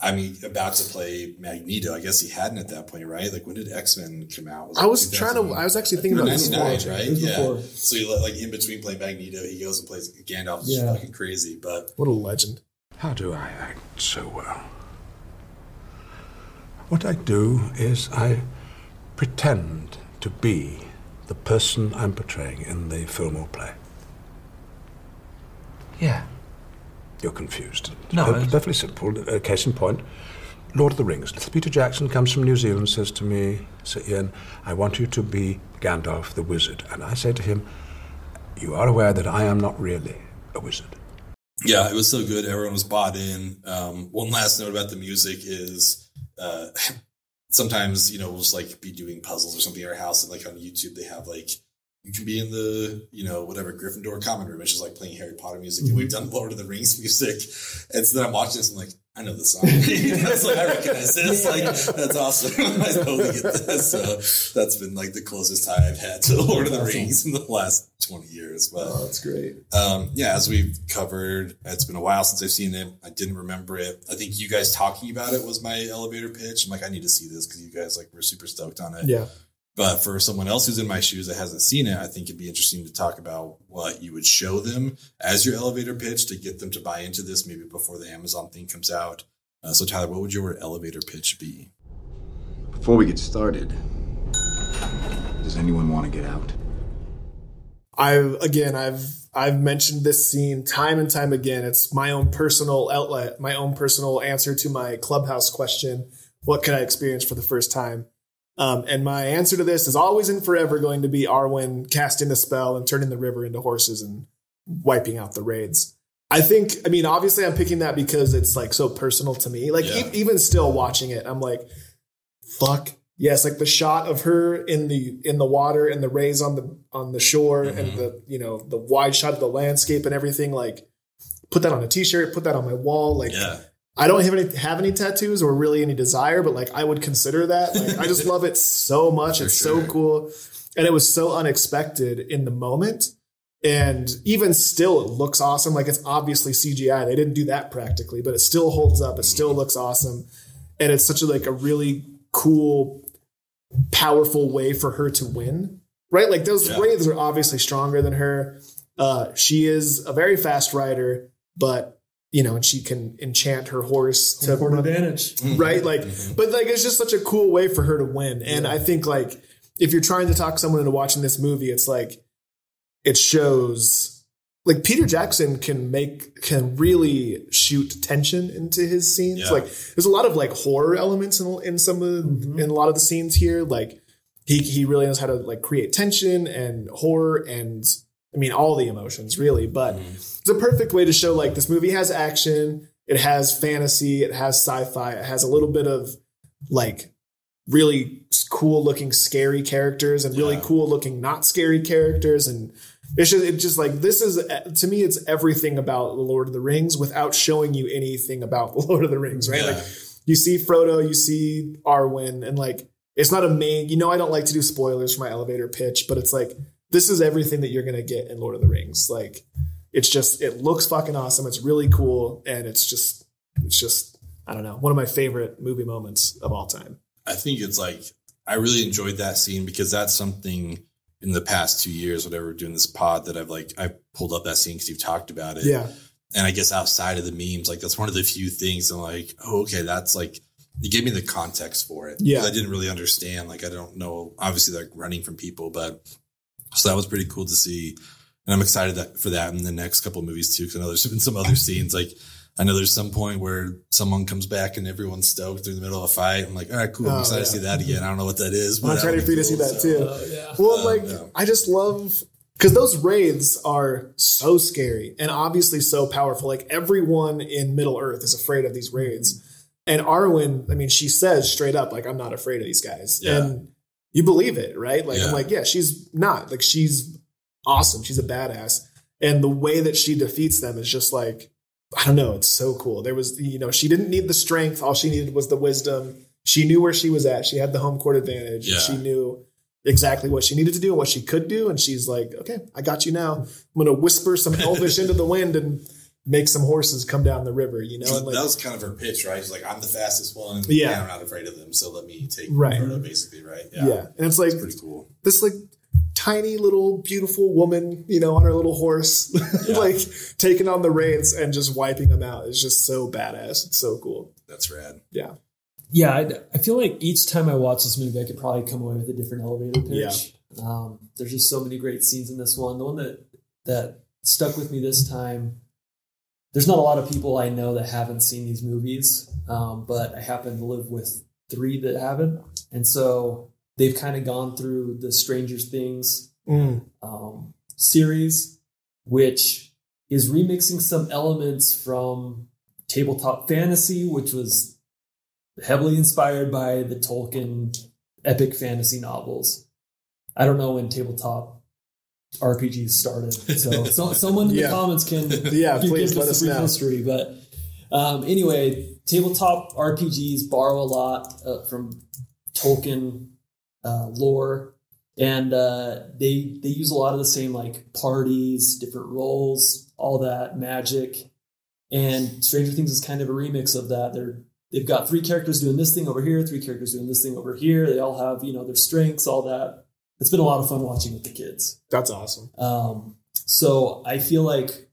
S1: I mean, about to play Magneto. I guess he hadn't at that point, right? Like, when did X Men come out?
S2: i was trying to i was actually thinking about this
S1: 99, right?
S3: It
S1: Yeah.
S3: before.
S1: So he like in between playing Magneto, he goes and plays Gandalf. It's
S3: Yeah.
S1: fucking crazy. But
S2: what a legend
S9: How do I act so well? What I do is I pretend to be the person I'm portraying in the film or play.
S10: Yeah.
S9: You're confused.
S10: No,
S9: Per-
S10: it's-
S9: perfectly simple. Uh, case in point, Lord of the Rings. Little Peter Jackson comes from New Zealand, says to me, Sir Ian, I want you to be Gandalf the wizard. And I say to him, You are aware that I am not really a wizard.
S1: yeah, it was so good. Everyone was bought in. Um, one last note about the music is uh, sometimes you know we'll just like be doing puzzles or something in our house, and like on YouTube they have like you can be in the you know whatever Gryffindor common room. It's just like playing Harry Potter music, and we've done Lord of the Rings music. And so then I'm watching this, and I'm like, I know the song. that's like I recognize this. Like that's awesome. I totally get this. So that's been like the closest tie I've had to Lord of the
S3: Awesome.
S1: Rings in the last 20 years. But
S3: Oh, that's great.
S1: um, yeah, as we've covered, it's been a while since I've seen it. I didn't remember it. I think you guys talking about it was my elevator pitch. I'm like, I need to see this because you guys like were super stoked on it.
S2: yeah
S1: But for someone else who's in my shoes that hasn't seen it, I think it'd be interesting to talk about what you would show them as your elevator pitch to get them to buy into this, maybe before the Amazon thing comes out. Uh, so, Tyler, what would your elevator pitch be?
S11: Before we get started, does anyone want to get out?
S2: I again, I've I've mentioned this scene time and time again. It's my own personal outlet, my own personal answer to my clubhouse question: What could I experience for the first time? Um, and my answer to this is always and forever going to be Arwen casting the spell and turning the river into horses and wiping out the wraiths. I think, I mean, obviously, I'm picking that because it's like so personal to me. Like,
S1: Yeah.
S2: e- even still watching it, I'm like, fuck yes like the shot of her in the in the water and the wraiths on the on the shore and the you know the wide shot of the landscape and everything like put that on a t-shirt put that on my wall like
S1: Yeah.
S2: I don't have any have any tattoos or really any desire, but like I would consider that. Like I just love it so much.
S1: For
S2: it's
S1: sure.
S2: so cool. And it was so unexpected in the moment. And even still, it looks awesome. Like it's obviously CGI. They didn't do that practically, but it still holds up. It still looks awesome. And it's such a like a really cool, powerful way for her to win. Right? Like those
S1: Yeah.
S2: wraiths are obviously stronger than her. Uh, she is a very fast rider, but you know, and she can enchant her horse to
S3: Home court advantage.
S2: right? Like,
S1: Mm-hmm.
S2: but like, it's just such a cool way for her to win. And I think like, if you're trying to talk someone into watching this movie, it's like, it shows like Peter Jackson can make, can really shoot tension into his scenes.
S1: Yeah.
S2: Like, there's a lot of like horror elements in, in some of,
S1: Mm-hmm.
S2: in a lot of the scenes here. Like, he, he really knows how to like create tension and horror and I mean all the emotions really, but
S1: Mm-hmm.
S2: it's a perfect way to show like this movie has action, it has fantasy, it has sci-fi, it has a little bit of like really cool looking scary characters and really
S1: Yeah.
S2: cool looking not scary characters and it's just, it's just like this is to me it's everything about the Lord of the Rings without showing you anything about the Lord of the Rings, right?
S1: Yeah.
S2: Like you see Frodo, you see Arwen, and like it's not a main. You know, I don't like to do spoilers for my elevator pitch, but it's like this is everything that you're gonna get in Lord of the Rings. Like it's just it looks fucking awesome. It's really cool, and it's just it's just I don't know one of my favorite movie moments of all time.
S1: I think it's like I really enjoyed that scene because that's something in the past two years, whatever, we're doing this pod that I've like I pulled up that scene because you've talked about it.
S2: Yeah,
S1: And I guess outside of the memes, like that's one of the few things I'm like, oh, okay, that's like you gave me the context for it.
S2: Yeah.
S1: I didn't really understand. Like I don't know, obviously like running from people, but so that was pretty cool to see. And I'm excited that for that in the next couple of movies too. Cause I know there's been some other scenes like I know there's some point where someone comes back and everyone's stoked through the middle of a fight. I'm like, all right, cool. I'm
S2: Oh,
S1: excited
S2: yeah.
S1: to see that again. I don't know what that is, but
S2: I'm
S1: that
S2: ready
S1: would
S2: for you to see that
S1: So,
S2: too.
S3: Uh, yeah.
S2: Well,
S1: Um,
S2: like
S1: yeah.
S2: I just love because those wraiths are so scary and obviously so powerful. Like everyone in Middle Earth is afraid of these wraiths. And Arwen, I mean, she says straight up, like, I'm not afraid of these guys.
S1: Yeah.
S2: And you believe it, right? Like,
S1: Yeah.
S2: I'm like, yeah, she's not. Like, she's awesome. She's a badass. And the way that she defeats them is just like, I don't know, it's so cool. There was, you know, she didn't need the strength. All she needed was the wisdom. She knew where she was at. She had the home court advantage.
S1: Yeah.
S2: She knew exactly what she needed to do and what she could do. And she's like, okay, I got you now. I'm going to whisper some elvish into the wind and make some horses come down the river, you know? And like,
S1: that was kind of her pitch, right? She's like, I'm the fastest one.
S2: Yeah.
S1: I'm not afraid of them. So let me take
S2: Right.
S1: Frodo, basically, right?
S2: yeah. And it's like,
S1: It's pretty cool.
S2: this like tiny little beautiful woman, you know, on her little horse, like taking on the reins and just wiping them out. It's just so badass. It's so cool.
S1: That's rad.
S2: Yeah.
S3: Yeah, I, I feel like each time I watch this movie, I could probably come away with a different elevator pitch. Um, there's just so many great scenes in this one. The one that that stuck with me this time. There's not a lot of people I know that haven't seen these movies, um, but I happen to live with three that haven't, and so they've kind of gone through the Stranger Things
S2: Mm.
S3: um, series, which is remixing some elements from tabletop fantasy, which was heavily inspired by the Tolkien epic fantasy novels. I don't know when tabletop RPGs started, so, so someone in
S2: Yeah.
S3: the comments can
S2: Yeah,
S3: give
S2: please
S3: us
S2: let
S3: a
S2: us
S3: brief
S2: know.
S3: history. But um, anyway, tabletop RPGs borrow a lot uh, from Tolkien uh, lore, and uh, they they use a lot of the same like parties, different roles, all that magic. And Stranger Things is kind of a remix of that. They're they've got three characters doing this thing over here, three characters doing this thing over here. They all have you know their strengths, all that. It's been a lot of fun watching with the kids.
S2: That's awesome.
S3: Um, so I feel like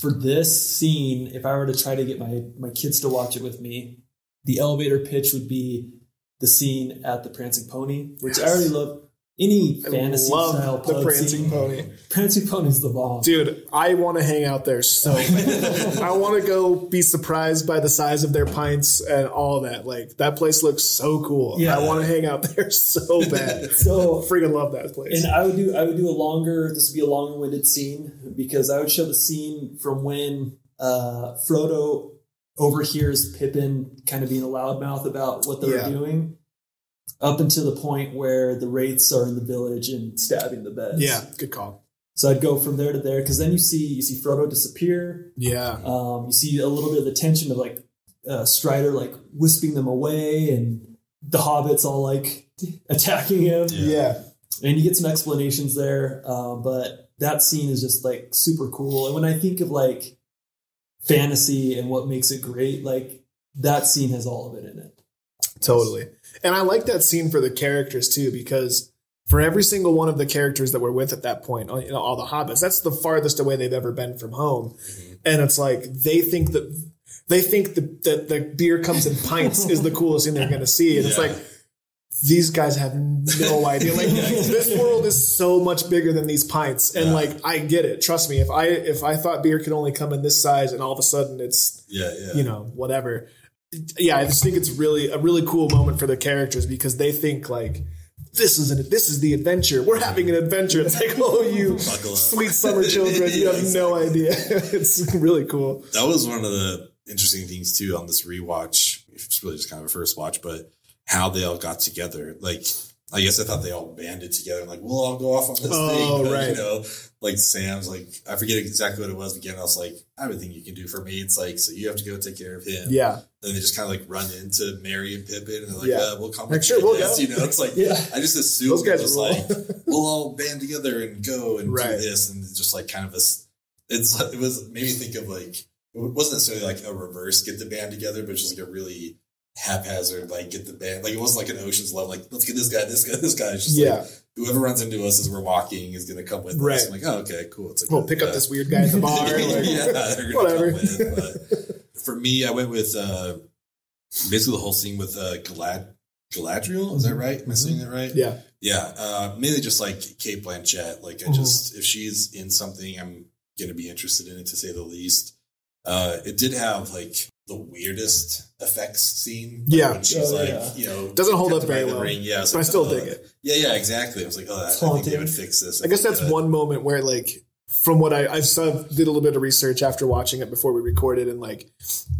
S3: for this scene, if I were to try to get my my kids to watch it with me, the elevator pitch would be the scene at the Prancing Pony, which I already love. Any
S2: I
S3: fantasy style
S2: the prancing
S3: scene.
S2: pony.
S3: Prancing Pony's the bomb.
S2: Dude, I want to hang out there so. I want to go be surprised by the size of their pints and all that. Like that place looks so cool.
S3: Yeah.
S2: I want to hang out there so bad.
S3: So
S2: freaking love that place.
S3: And I would do I would do a longer this would be a longer winded scene because I would show the scene from when uh, Frodo overhears Pippin kind of being a loudmouth about what they're
S2: Yeah.
S3: doing, up until the point where the wraiths are in the village and stabbing the beds.
S2: yeah, good call.
S3: So I'd go from there to there because then you see you see Frodo disappear.
S2: Yeah.
S3: Um, you see a little bit of the tension of like uh, Strider like wisping them away, and the hobbits all like attacking him.
S2: Yeah.
S3: and you get some explanations there. Uh, but that scene is just like super cool. And when I think of like fantasy and what makes it great, like that scene has all of it in it.
S2: Totally. And I like that scene for the characters too, because for every single one of the characters that we're with at that point, uh, you know, all the hobbits, that's the farthest away they've ever been from home. Mm-hmm. And it's like they think that they think that the, the beer comes in pints is the coolest thing they're going to see. And it's like, these guys have no idea. Like this world is so much bigger than these pints. And like, I get it. Trust me. If I, if I thought beer could only come in this size and all of a sudden it's,
S1: Yeah, yeah.
S2: you know, whatever. Yeah, I just think it's really a really cool moment for the characters because they think like this is an, this is the adventure. We're having an adventure. It's like, oh, you sweet summer children, you have no idea. it's really cool.
S1: that was one of the interesting things too on this rewatch. It's really just kind of a first watch, but how they all got together. Like, I guess I thought they all banded together and like, we'll all go off on this
S2: Oh,
S1: thing. But,
S2: right.
S1: You know, like Sam's like, I forget exactly what it was again. I was like, I have a thing you can do for me. It's like, so you have to go take care of him.
S2: Yeah,
S1: And they just kind of like run into Merry and Pippin and they're like,
S2: Yeah.
S1: uh, we'll come.
S2: Like, sure, we'll
S1: this.
S2: go.
S1: You know, it's like,
S3: Yeah.
S1: I just assume
S2: Those guys
S1: it was like, we'll all band together and go and
S2: Right.
S1: do this. And it's just like kind of a, it's, it was, made me think of like, it wasn't necessarily like a reverse get the band together, but just like a really haphazard, like get the band, like it wasn't like an Ocean's Eleven, like let's get this guy, this guy, this guy. It's just
S2: yeah.
S1: like whoever runs into us as we're walking is going to come with
S2: Right.
S1: us. I'm like, oh, okay, cool. It's like,
S2: We'll pick up this weird guy at the bar. Like,
S1: yeah,
S2: whatever.
S1: come with. But for me, I went with uh, basically the whole scene with uh, Galad Galadriel. Is that right? Am I saying that right?
S2: Mm-hmm. Yeah,
S1: Yeah, uh, mainly just like Cate Blanchett. Like I
S2: Mhm.
S1: just if she's in something, I'm gonna be interested in it to say the least. Uh, it did have like the weirdest effects scene.
S2: Yeah.
S1: when she's
S3: Oh,
S1: like
S3: yeah.
S1: you know
S2: Doesn't hold up very well.
S1: Ring. Yeah, it's
S2: but I still
S1: uh,
S2: dig it.
S1: Yeah, yeah, exactly. I was like, oh, that, I think they
S3: Haunting.
S1: would fix this.
S2: I guess that's
S1: think, uh,
S2: one moment where like from what I I saw did a little bit of research after watching it before we recorded and like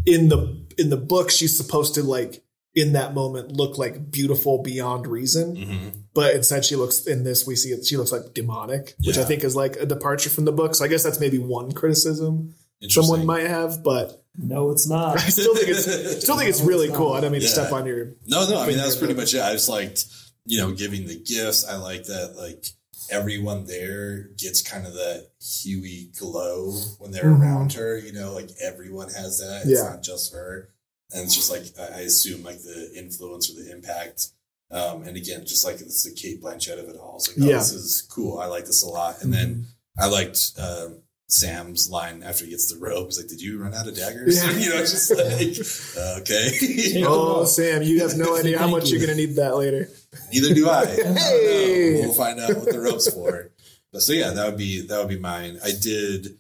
S2: in the in the book she's supposed to like in that moment look like beautiful beyond reason
S1: mhm.
S2: but instead she looks in this we see it she looks like demonic which I think is like a departure from the book so I guess that's maybe one criticism
S1: Interesting.
S2: Someone might have but
S3: No, it's not.
S2: I still think it's still think it's really cool I don't mean to step on your
S1: No, no. I mean, that was pretty much it. I just liked, you know, giving the gifts. I like that, like everyone there gets kind of that Huey glow when they're
S2: Mhm.
S1: around her. You know, like everyone has that. It's
S2: Yeah.
S1: not just her. And it's just like I I assume like the influence or the impact. Um, and again, just like it's the Cate Blanchett of it all. It's like, oh,
S2: Yeah.
S1: this is cool. I like this a lot. And then I liked um Sam's line after he gets the rope. He's like, "Did you run out of daggers?"
S2: Yeah.
S1: you know, just like, uh, okay.
S2: oh Sam you have no idea how much
S3: you.
S2: you're gonna need that later
S1: Neither do I. I
S2: Hey!
S1: know. We'll find out what the rope's for. But so yeah, that would be that would be mine. I did.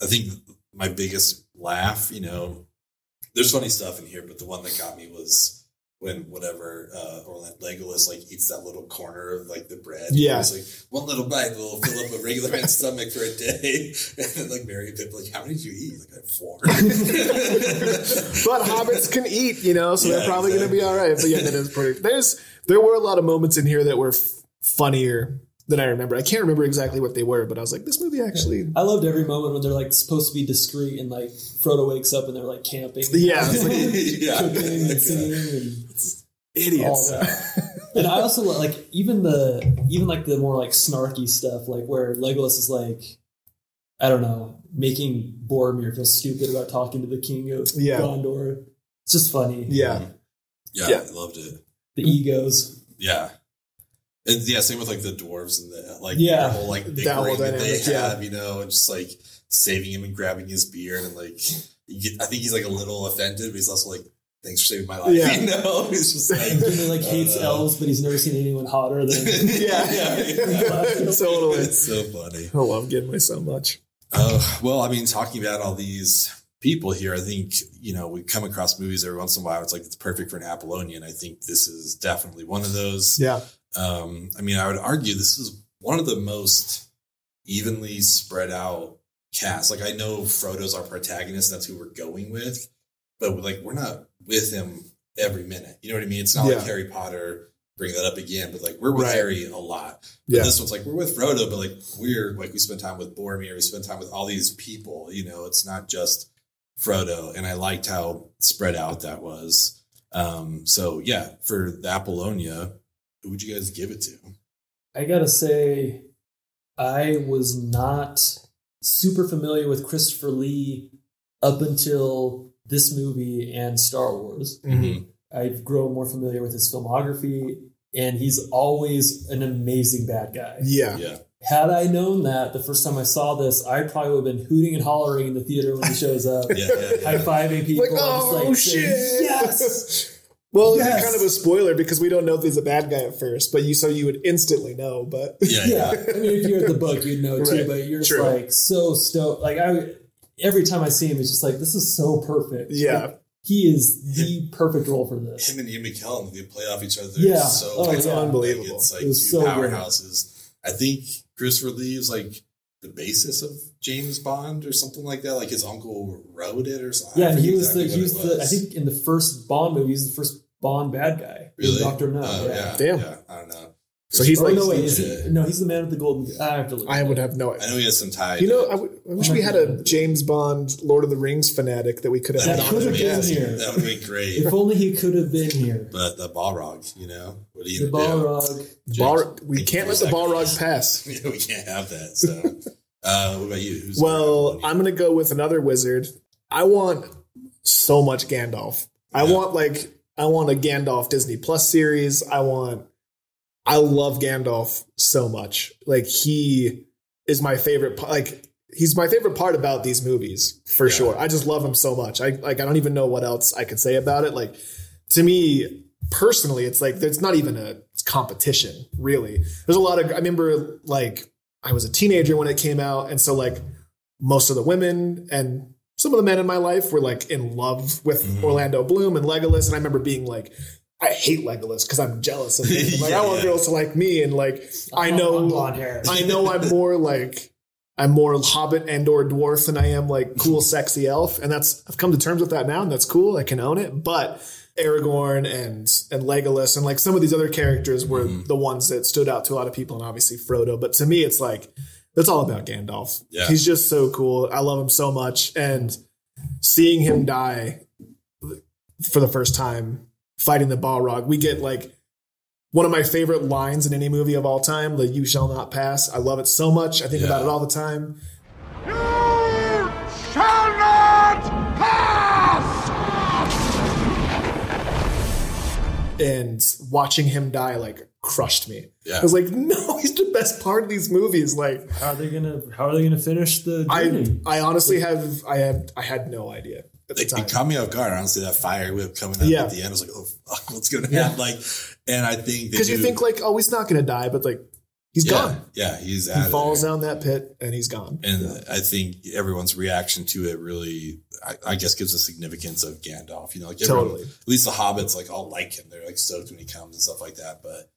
S1: I think my biggest laugh. You know, there's funny stuff in here, but the one that got me was when whatever uh, or like Legolas like eats that little corner of like the bread.
S2: Yeah.
S1: it's like one little bite will fill up a regular man's stomach for a day. And then like Merry and Pip like, how many did you eat? Like I have four.
S2: but hobbits can eat, you know, so they're
S1: Yeah,
S2: probably going to be all right. But yeah, that is pretty. There's there were a lot of moments in here that were f- funnier than I remember. I can't remember exactly what they were, but I was like, this movie actually.
S3: I loved every moment when they're like supposed to be discreet and like Frodo wakes up and they're like camping.
S2: Yeah, like,
S1: yeah.
S3: cooking and singing and
S2: idiots.
S3: all that. and I also like even the even like the more like snarky stuff, like where Legolas is like, I don't know, making Boromir feel stupid about talking to the king of
S2: Yeah.
S3: Gondor. It's just funny.
S2: Yeah,
S1: yeah,
S2: Yeah.
S1: I loved it.
S3: The egos.
S1: Yeah. And yeah, same with like the dwarves and the like
S3: Yeah.
S1: their whole like
S2: That whole
S1: that they
S2: dynamic, yeah.
S1: have, you know, and just like saving him and grabbing his beard and like get, I think he's like a little offended, but he's also like, Thanks for saving my life.
S2: Yeah.
S1: You know? He's just like
S3: And he like hates
S1: uh,
S3: elves, but he's never seen anyone hotter than.
S2: yeah, totally.
S1: It's so funny.
S2: Oh, I love Gimli so much.
S1: Uh, well, I mean, talking about all these people here, I think, you know, we come across movies every once in a while. It's like, it's perfect for an Apollonian. I think this is definitely one of those.
S2: Yeah,
S1: Um, I mean, I would argue this is one of the most evenly spread out casts. Like, I know Frodo's our protagonist, that's who we're going with, but like, we're not with him every minute. You know what I mean? It's not
S2: Yeah.
S1: like Harry Potter, bring that up again, but like, we're with
S2: Right.
S1: Harry a lot. But
S2: yeah,
S1: This one's like, we're with Frodo, but like, we're like, we spend time with Boromir, we spend time with all these people. You know, it's not just Frodo, and I liked how spread out that was. Um, so yeah, for the Apollonia, who would you guys give it to?
S3: I gotta say, I was not super familiar with Christopher Lee up until this movie and Star Wars.
S1: Mhm.
S3: I've grown more familiar with his filmography, and he's always an amazing bad guy.
S2: Yeah.
S1: Yeah,
S3: Had I known that the first time I saw this, I probably would have been hooting and hollering in the theater when he shows up,
S1: yeah, yeah.
S3: high
S1: yeah.
S3: fiving people.
S2: Like,
S3: just
S2: oh
S3: like saying,
S2: shit!
S3: Yes.
S2: Well,
S3: Yes.
S2: it's kind of a spoiler because we don't know if he's a bad guy at first, but you so you would instantly know. But
S1: yeah,
S3: Yeah,
S1: yeah.
S3: I mean, if you read the book, you'd know too.
S2: Right.
S3: But you're just
S2: True.
S3: like so stoked. Like I, every time I see him, it's just like this is so perfect.
S2: Yeah.
S3: Like, he is the perfect role for this.
S1: Him and Ian McKellen, they play off each other.
S3: Yeah.
S1: so
S3: Oh,
S2: it's
S3: yeah.
S2: unbelievable.
S1: Like, it's like
S3: It
S1: two
S3: so good.
S1: powerhouses. I think Christopher Lee is like the basis of James Bond or something like that. Like his uncle wrote it or something.
S3: Yeah, and he
S1: forget
S3: was the he
S1: what
S3: was the I think in the first Bond movie, he was the first Bond bad guy.
S1: really
S3: Doctor No.
S1: Oh,
S3: yeah.
S1: yeah,
S2: Damn.
S1: yeah. I don't know.
S2: So he's
S3: Oh
S2: like-
S3: no, wait, is he? No, he's the man with the golden. I have to look.
S2: I would have no. idea.
S1: I know he has some ties.
S2: You know, I, w- I wish we had a James Bond, Lord of the Rings fanatic that we could have
S3: That
S2: had on
S3: could
S2: as
S3: have been
S2: guest.
S3: here.
S1: That would be great.
S3: If only he could have been here.
S1: but the Balrog, you know, what are you
S3: The
S1: gonna do?
S3: Balrog.
S2: We can't let the
S1: a
S2: Balrog pass.
S1: Yeah, we can't have that. So, uh, what about you? Who's
S2: Well, I'm gonna go with another wizard. I want so much Gandalf. I want like I want a Gandalf Disney Plus series. I want I love Gandalf so much. Like he is my favorite like he's my favorite part about these movies for
S1: Yeah.
S2: sure. I just love him so much. I like I don't even know what else I could say about it. Like to me personally it's like there's not even a competition really. There's a lot of I remember like I was a teenager when it came out and so like most of the women and some of the men in my life were like in love with
S1: Mhm.
S2: Orlando Bloom and Legolas and I remember being like I hate Legolas because I'm jealous of him. Like
S1: Yeah,
S2: I want
S1: yeah.
S2: girls to like me and like I know
S3: blonde hair.
S2: I know I'm more like I'm more hobbit and or dwarf than I am like cool sexy elf and that's I've come to terms with that now and that's cool I can own it but Aragorn and and Legolas and like some of these other characters were
S1: Mm-hmm.
S2: the ones that stood out to a lot of people and obviously Frodo but to me it's like it's all about Gandalf
S1: Yeah.
S2: he's just so cool I love him so much and seeing him die for the first time fighting the Balrog we get like one of my favorite lines in any movie of all time, the "You shall not pass." I love it so much. I think about it all the time.
S6: You shall not pass!
S2: And watching him die like crushed me.
S1: Yeah.
S2: I was like, no, he's the best part of these movies. Like,
S3: How are they gonna How are they gonna finish the
S2: I,
S3: journey?
S2: I honestly have, I have, I had no idea at the
S1: It,
S2: time.
S1: it caught me off guard. Honestly, that fire whip coming up
S2: Yeah.
S1: at the end I was like, "Oh fuck, what's going to happen?" Like, and I think
S2: Because you think like, oh, he's not going to die, but like, he's
S1: yeah,
S2: gone.
S1: Yeah, he's
S2: He falls down that pit and he's gone.
S1: And I think everyone's reaction to it really, I, I guess, gives a significance of Gandalf. You know, like everyone,
S2: Totally.
S1: At least the hobbits like all like him. They're like stoked when he comes and stuff like that. But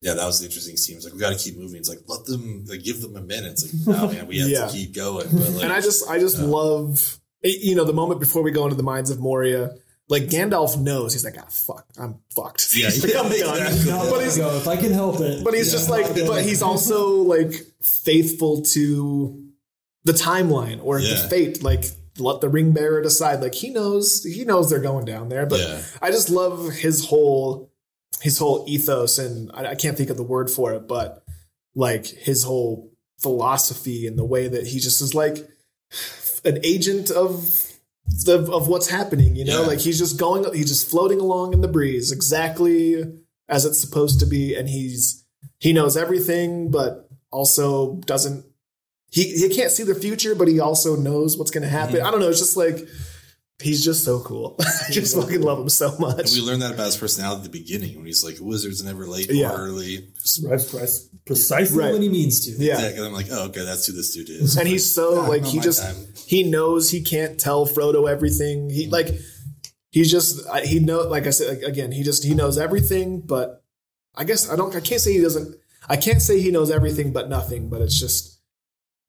S1: yeah, that was the interesting scene. It's like we got to keep moving. It's like let them, like give them a minute. It's like no man, we have
S2: Yeah.
S1: to keep going. But like,
S2: and I just, I just
S1: Yeah.
S2: love, you know, the moment before we go into the mines of Moria. Like Gandalf knows he's like, ah, fuck, I'm fucked.
S1: Yeah,
S2: He's like, I'm
S1: yeah,
S2: done.
S1: exactly.
S2: But he's,
S3: go if I can help it.
S2: but he's just like, but he's also like faithful to the timeline or
S1: Yeah.
S2: the fate. Like, let the ring bearer decide. Like he knows, he knows they're going down there. But
S1: Yeah.
S2: I just love his whole, his whole ethos, and I, I can't think of the word for it, but like his whole philosophy and the way that he just is like an agent of the of what's happening. You know,
S1: Yeah.
S2: like he's just going, he's just floating along in the breeze, exactly as it's supposed to be, and he's he knows everything, but also doesn't. He he can't see the future, but he also knows what's going to happen.
S1: Mm-hmm.
S2: I don't know. It's just like he's just so cool. I just fucking love him so much.
S1: and we learned that about his personality at the beginning when he's like, "Wizards never late
S2: Yeah.
S1: or early."
S3: Right, right, precisely
S2: Right.
S3: when he means to.
S2: yeah.
S1: Exactly. And I'm like, "Oh, okay, that's who this dude is."
S2: and he's so
S1: God,
S2: like he just
S1: time.
S2: he knows he can't tell Frodo everything. He mm-hmm. like he's just he know like I said like, again he just he knows everything. But I guess I don't I can't say he doesn't I can't say he knows everything but nothing. But it's just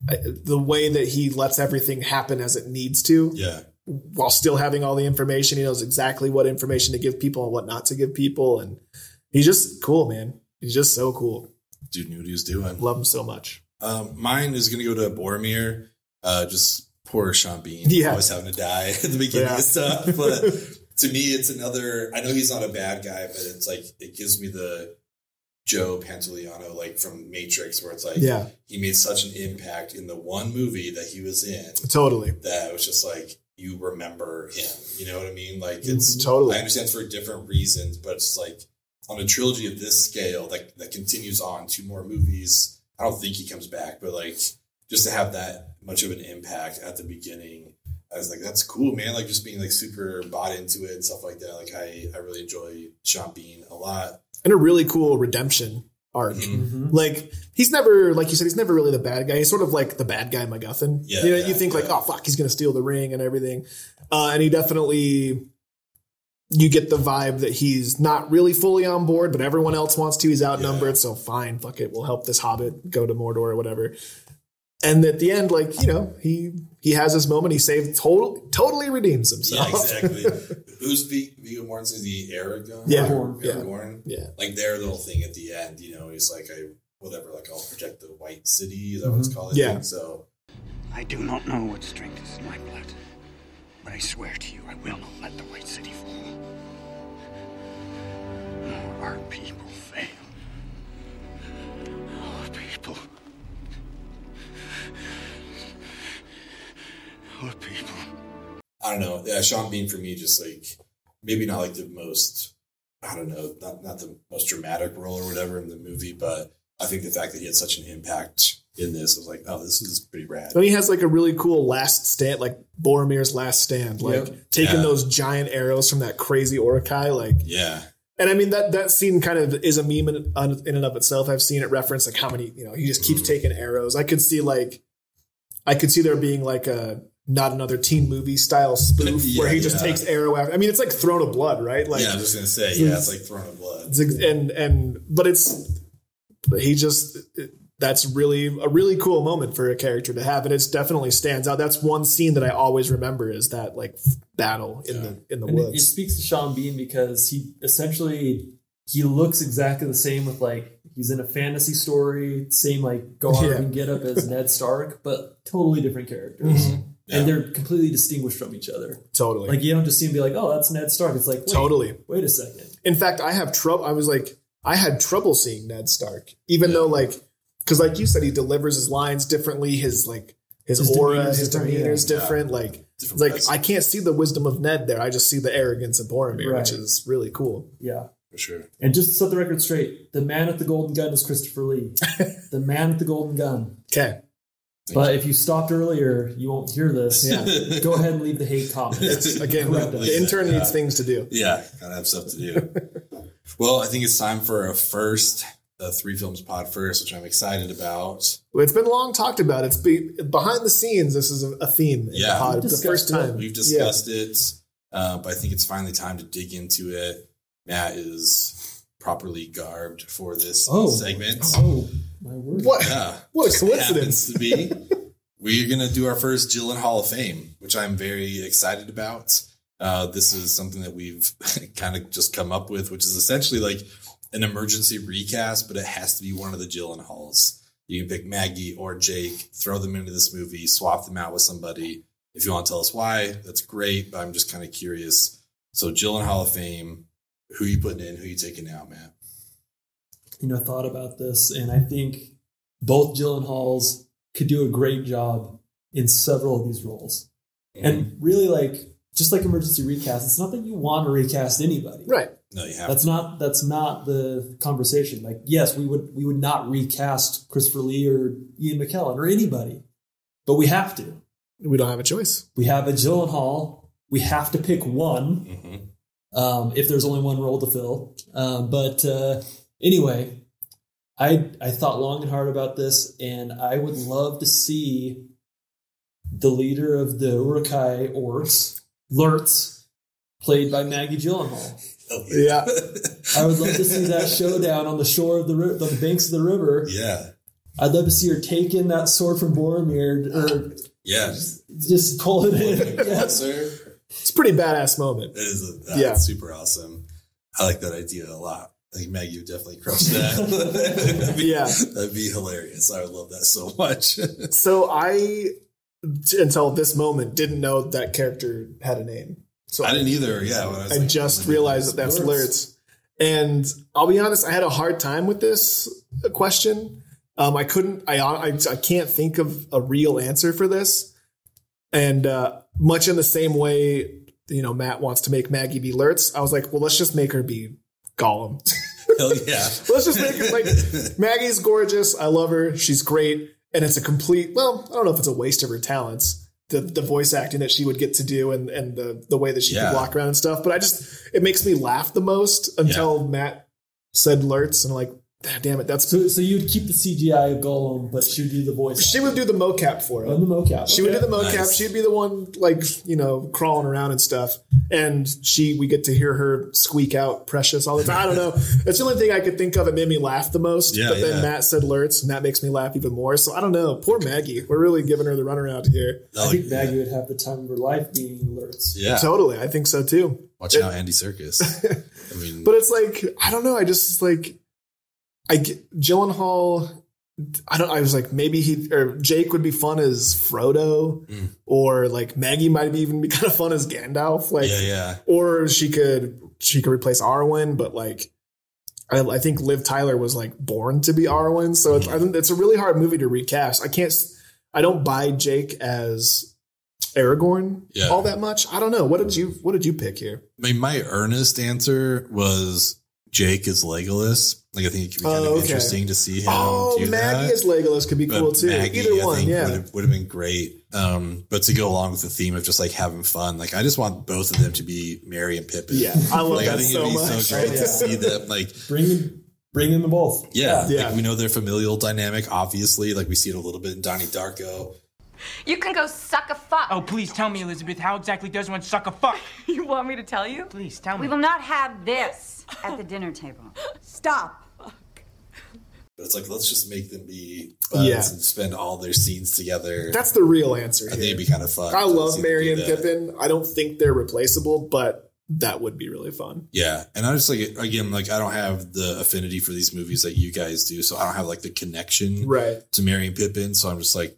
S2: I- the way that he lets everything happen as it needs to
S1: yeah,
S2: while still having all the information. He knows exactly what information to give people and what not to give people, and he's just cool, man. He's just so cool.
S1: dude knew what he was doing.
S2: Love him so much.
S1: Um, mine is going to go to Boromir. Uh, just poor Sean Bean
S2: Yeah.
S1: always having to die at the beginning
S2: Yeah.
S1: of stuff. But to me, it's another. I know he's not a bad guy, but it's like it gives me the Joe Pantoliano like from Matrix, where it's like
S2: Yeah.
S1: he made such an impact in the one movie that he was in
S2: Totally.
S1: that it was just like you remember him. You know what I mean? Like mm-hmm. it's
S2: Totally.
S1: I understand it's for different reasons, but it's like on a trilogy of this scale that that continues on two more movies. I don't think he comes back, but like just to have that much of an impact at the beginning, I was like, that's cool, man. Like just being like super bought into it and stuff like that. Like I I really enjoy Sean Bean a lot.
S2: And a really cool redemption arc.
S1: Mm-hmm.
S2: Like he's never, like you said, he's never really the bad guy. He's sort of like the bad guy MacGuffin.
S1: Yeah,
S2: you know,
S1: yeah,
S2: you think like, oh fuck, he's gonna steal the ring and everything. Uh, and he definitely, you get the vibe that he's not really fully on board, but everyone else wants to. He's outnumbered, so fine, fuck it, we'll help this hobbit go to Mordor or whatever. And at the end, like you know, he he has his moment. He saved, total, totally redeems himself.
S1: Uh, yeah, exactly. Who's V- Viggo Mortensen? The Aragorn?
S2: Yeah.
S1: Aragorn.
S2: Yeah. Yeah.
S1: Like their little thing at the end, you know, he's like, I whatever, like I'll protect the White City. Is that what it's mm-hmm. called?
S2: Yeah.
S1: So
S6: I do not know what strength is in my blood, but I swear to you, I will not let the White City fall. Nor our people fail. Our people.
S1: I don't know. Yeah, Sean Bean for me, just like maybe not like the most, I don't know, not not the most dramatic role or whatever in the movie, but I think the fact that he had such an impact in this, I was like, oh, this is pretty rad.
S2: And he has like a really cool last stand, like Boromir's last stand, like
S3: Yep.
S2: taking
S1: Yeah.
S2: those giant arrows from that crazy Uruk-hai, like.
S1: Yeah,
S2: And I mean that that scene kind of is a meme in, in and of itself. I've seen it referenced like how many you know he just keeps mm-hmm. taking arrows. I could see like, I could see there being like a not another teen movie style spoof
S1: Yeah,
S2: where he just
S1: yeah.
S2: takes arrow after. I mean it's like Throne of Blood, right? Like
S1: yeah. I was just gonna say, yeah, it's like Throne of Blood.
S2: it's ex- and and but it's but he just that's really a really cool moment for a character to have and it definitely stands out that's one scene that i always remember is that like battle in the in the
S3: And it, it speaks to Sean Bean because he essentially he looks exactly the same with like he's in a fantasy story, same like garb
S2: Yeah.
S3: and get up as Ned Stark, but totally different characters. Mm-hmm.
S1: Yeah.
S3: And they're completely distinguished from each other.
S2: totally
S3: Like you don't just see him be like, "Oh, that's Ned Stark." It's like, wait,
S2: Totally.
S3: Wait a second.
S2: in fact i have trouble i was like i had trouble seeing ned stark even though like because like you said he delivers his lines differently his like his,
S3: His
S2: aura
S3: demeanor's
S2: his demeanor is
S1: yeah.
S2: different like
S1: Different
S2: like
S1: presence.
S2: i can't see the wisdom of ned there i just see the arrogance of boromir
S3: Right.
S2: which is really cool
S3: Yeah.
S1: for sure.
S3: And just to set the record straight, the man with the golden gun is Christopher Lee. the man with the golden gun.
S2: okay
S3: But if you stopped earlier, you won't hear this.
S2: Yeah.
S3: Go ahead and leave the hate comments.
S2: again
S3: Correct
S2: the
S3: us.
S2: intern
S1: Yeah.
S2: needs things to do
S1: Yeah, gotta have stuff to do. well, I think it's time for a first, a three films pod first, which I'm excited about.
S2: Well, it's been long talked about. It's be, behind the scenes. This is a, a theme. in
S1: Yeah.
S2: the pod. The
S3: discussed
S2: first
S3: it.
S2: time
S1: We've discussed it, uh, but I think it's finally time to dig into it. Matt is properly garbed for this
S3: Oh.
S1: segment.
S3: Oh, my word.
S2: What?
S1: Yeah,
S2: What a
S1: just
S2: coincidence.
S1: happens to be. We're gonna do our first Gyllenhaal of Fame, which I'm very excited about. Uh, this is something that we've kind of just come up with, which is essentially like an emergency recast, but it has to be one of the Gyllenhaals. You can pick Maggie or Jake, throw them into this movie, swap them out with somebody. If you want to tell us why, that's great. But I'm just kind of curious. So Gyllenhaal of Fame, who you putting in? Who you taking out, Matt?
S3: You know, thought about this, and I think both Gyllenhaals could do a great job in several of these roles. And really, like just like emergency recast, it's not that you want to recast anybody.
S2: Right.
S1: No, you have
S3: That's not that's not the conversation. Like, yes, we would we would not recast Christopher Lee or Ian McKellen or anybody, but we have to.
S2: We don't have a choice.
S3: We have a Gyllenhaal. We have to pick one
S1: Mhm.
S3: um, if there's only one role to fill. Um, but uh, anyway, I I thought long and hard about this, and I would love to see the leader of the Uruk-hai orcs, Lurtz, played by Maggie Gyllenhaal.
S1: Oh,
S2: Yeah.
S3: I would love to see that showdown on the shore of the ri- on the banks of the river.
S1: yeah.
S3: I'd love to see her take in that sword from Boromir, or
S1: Yeah.
S3: just pull it in. Yeah.
S1: Yes, sir.
S2: It's a pretty badass moment.
S1: It is a, that's
S2: Yeah.
S1: super awesome. I like that idea a lot. I think Maggie would definitely crush that. that'd be,
S2: Yeah.
S1: That'd be hilarious. I would love that so much.
S2: So I t- until this moment didn't know that character had a name. So
S1: I didn't either. Yeah, I,
S2: I
S1: like,
S2: just realized that that's Lurtz. And I'll be honest, I had a hard time with this question. Um, I couldn't, I, I, I can't think of a real answer for this. And uh, much in the same way, you know, Matt wants to make Maggie be Lurtz. I was like, well, let's just make her be Gollum.
S1: Hell yeah.
S2: let's just make it like Maggie's gorgeous. I love her. She's great. And it's a complete, well, I don't know if it's a waste of her talents. The, the voice acting that she would get to do and, and the, the way that she
S1: Yeah.
S2: could walk around and stuff. But I just, it makes me laugh the most until Matt said Lurtz and like, "Ah, damn it, that's.
S3: So, so you'd keep the CGI of Gollum, but she would do the voice.
S2: She would do the mocap for it.
S3: On the mocap.
S2: She would do the mocap.
S1: Nice.
S2: She'd be the one, like you know, crawling around and stuff. And she, we get to hear her squeak out "precious" all the time. I don't know. That's the only thing I could think of that made me laugh the most.
S1: Yeah,
S2: but then
S1: yeah.
S2: Matt said Lurtz, and that makes me laugh even more. So I don't know. Poor Maggie. We're really giving her the runaround here.
S3: I think Maggie would have the time of her life being Lurtz.
S1: Yeah.
S2: Totally, I think so too.
S1: Watch out, Andy Serkis. I mean,
S2: But it's like I don't know. I just like I get Gyllenhaal. I don't. I was like maybe he or Jake would be fun as Frodo,
S1: Mm.
S2: or like Maggie might even be kind of fun as Gandalf. Like
S1: yeah, yeah.
S2: or she could she could replace Arwen, but like I, I think Liv Tyler was like born to be Arwen, so it's, I think it's a really hard movie to recast. I can't, I don't buy Jake as Aragorn
S1: Yeah.
S2: all that much. I don't know. What did you What did you pick here?
S1: I mean, my earnest answer was Jake is Legolas. Like, I think it could be kind
S2: Oh,
S1: of
S2: okay.
S1: interesting to see him
S2: Oh,
S1: do
S2: Maggie
S1: that.
S2: as Legolas could be
S1: But
S2: cool too.
S1: Maggie,
S2: Either
S1: I
S2: one,
S1: think,
S2: yeah.
S1: would have, would have been great. Um, but to go along with the theme of just like having fun, like I just want both of them to be Merry and Pippin.
S2: Yeah, I love
S1: like,
S2: that
S1: I think
S2: so
S1: it'd be
S2: much.
S1: so great
S3: Oh, yeah.
S1: to see them. Like,
S3: Bring them, bring them both.
S1: yeah,
S2: Yeah.
S1: like we know their familial dynamic. Obviously, like we see it a little bit in Donnie Darko.
S10: You can go suck a fuck.
S8: Oh, please tell me, Elizabeth, how exactly does one suck a fuck?
S10: You want me to tell you?
S8: Please tell me.
S10: We will not have this at the dinner table. Stop.
S1: But it's like let's just make them be buds
S2: Yeah.
S1: and spend all their scenes together.
S2: That's the real answer.
S1: I think
S2: here.
S1: it'd be kind of fun.
S2: I love
S1: see them Merry
S2: and. Pippin. I don't think they're replaceable, but that would be really fun.
S1: Yeah, and I just like again, like I don't have the affinity for these movies that you guys do, so I don't have like the connection
S2: Right.
S1: to Merry and Pippin. So I'm just like,
S3: You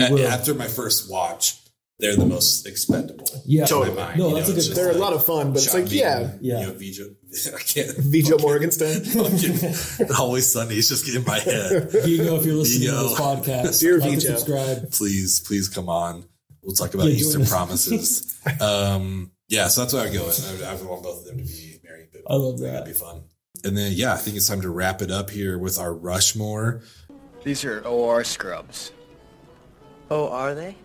S1: a-
S3: will.
S1: after my first watch, they're the most expendable.
S3: Yeah.
S1: in my
S2: Totally.
S1: mind,
S3: No,
S1: you
S3: that's
S1: know,
S3: a good-
S2: They're a lot of fun, but it's like,
S1: Bean,
S2: yeah.
S3: Yeah.
S1: you know, Vijay, I can't.
S2: Viggo Morgenstern.
S1: fucking- Always Sunny is just in my head.
S3: Viggo, if you're listening to this podcast,
S2: Dear
S3: like
S2: Viggo.
S3: subscribe.
S1: Please, please come on. We'll talk about
S3: Yeah,
S1: Eastern. Promises. um, yeah, so that's where I go. with. I, I want both of them to be Merry and Pippin.
S3: I love that.
S1: That'd be fun. And then, yeah, I think it's time to wrap it up here with our Rushmore.
S12: These are OR scrubs.
S5: Oh, are they?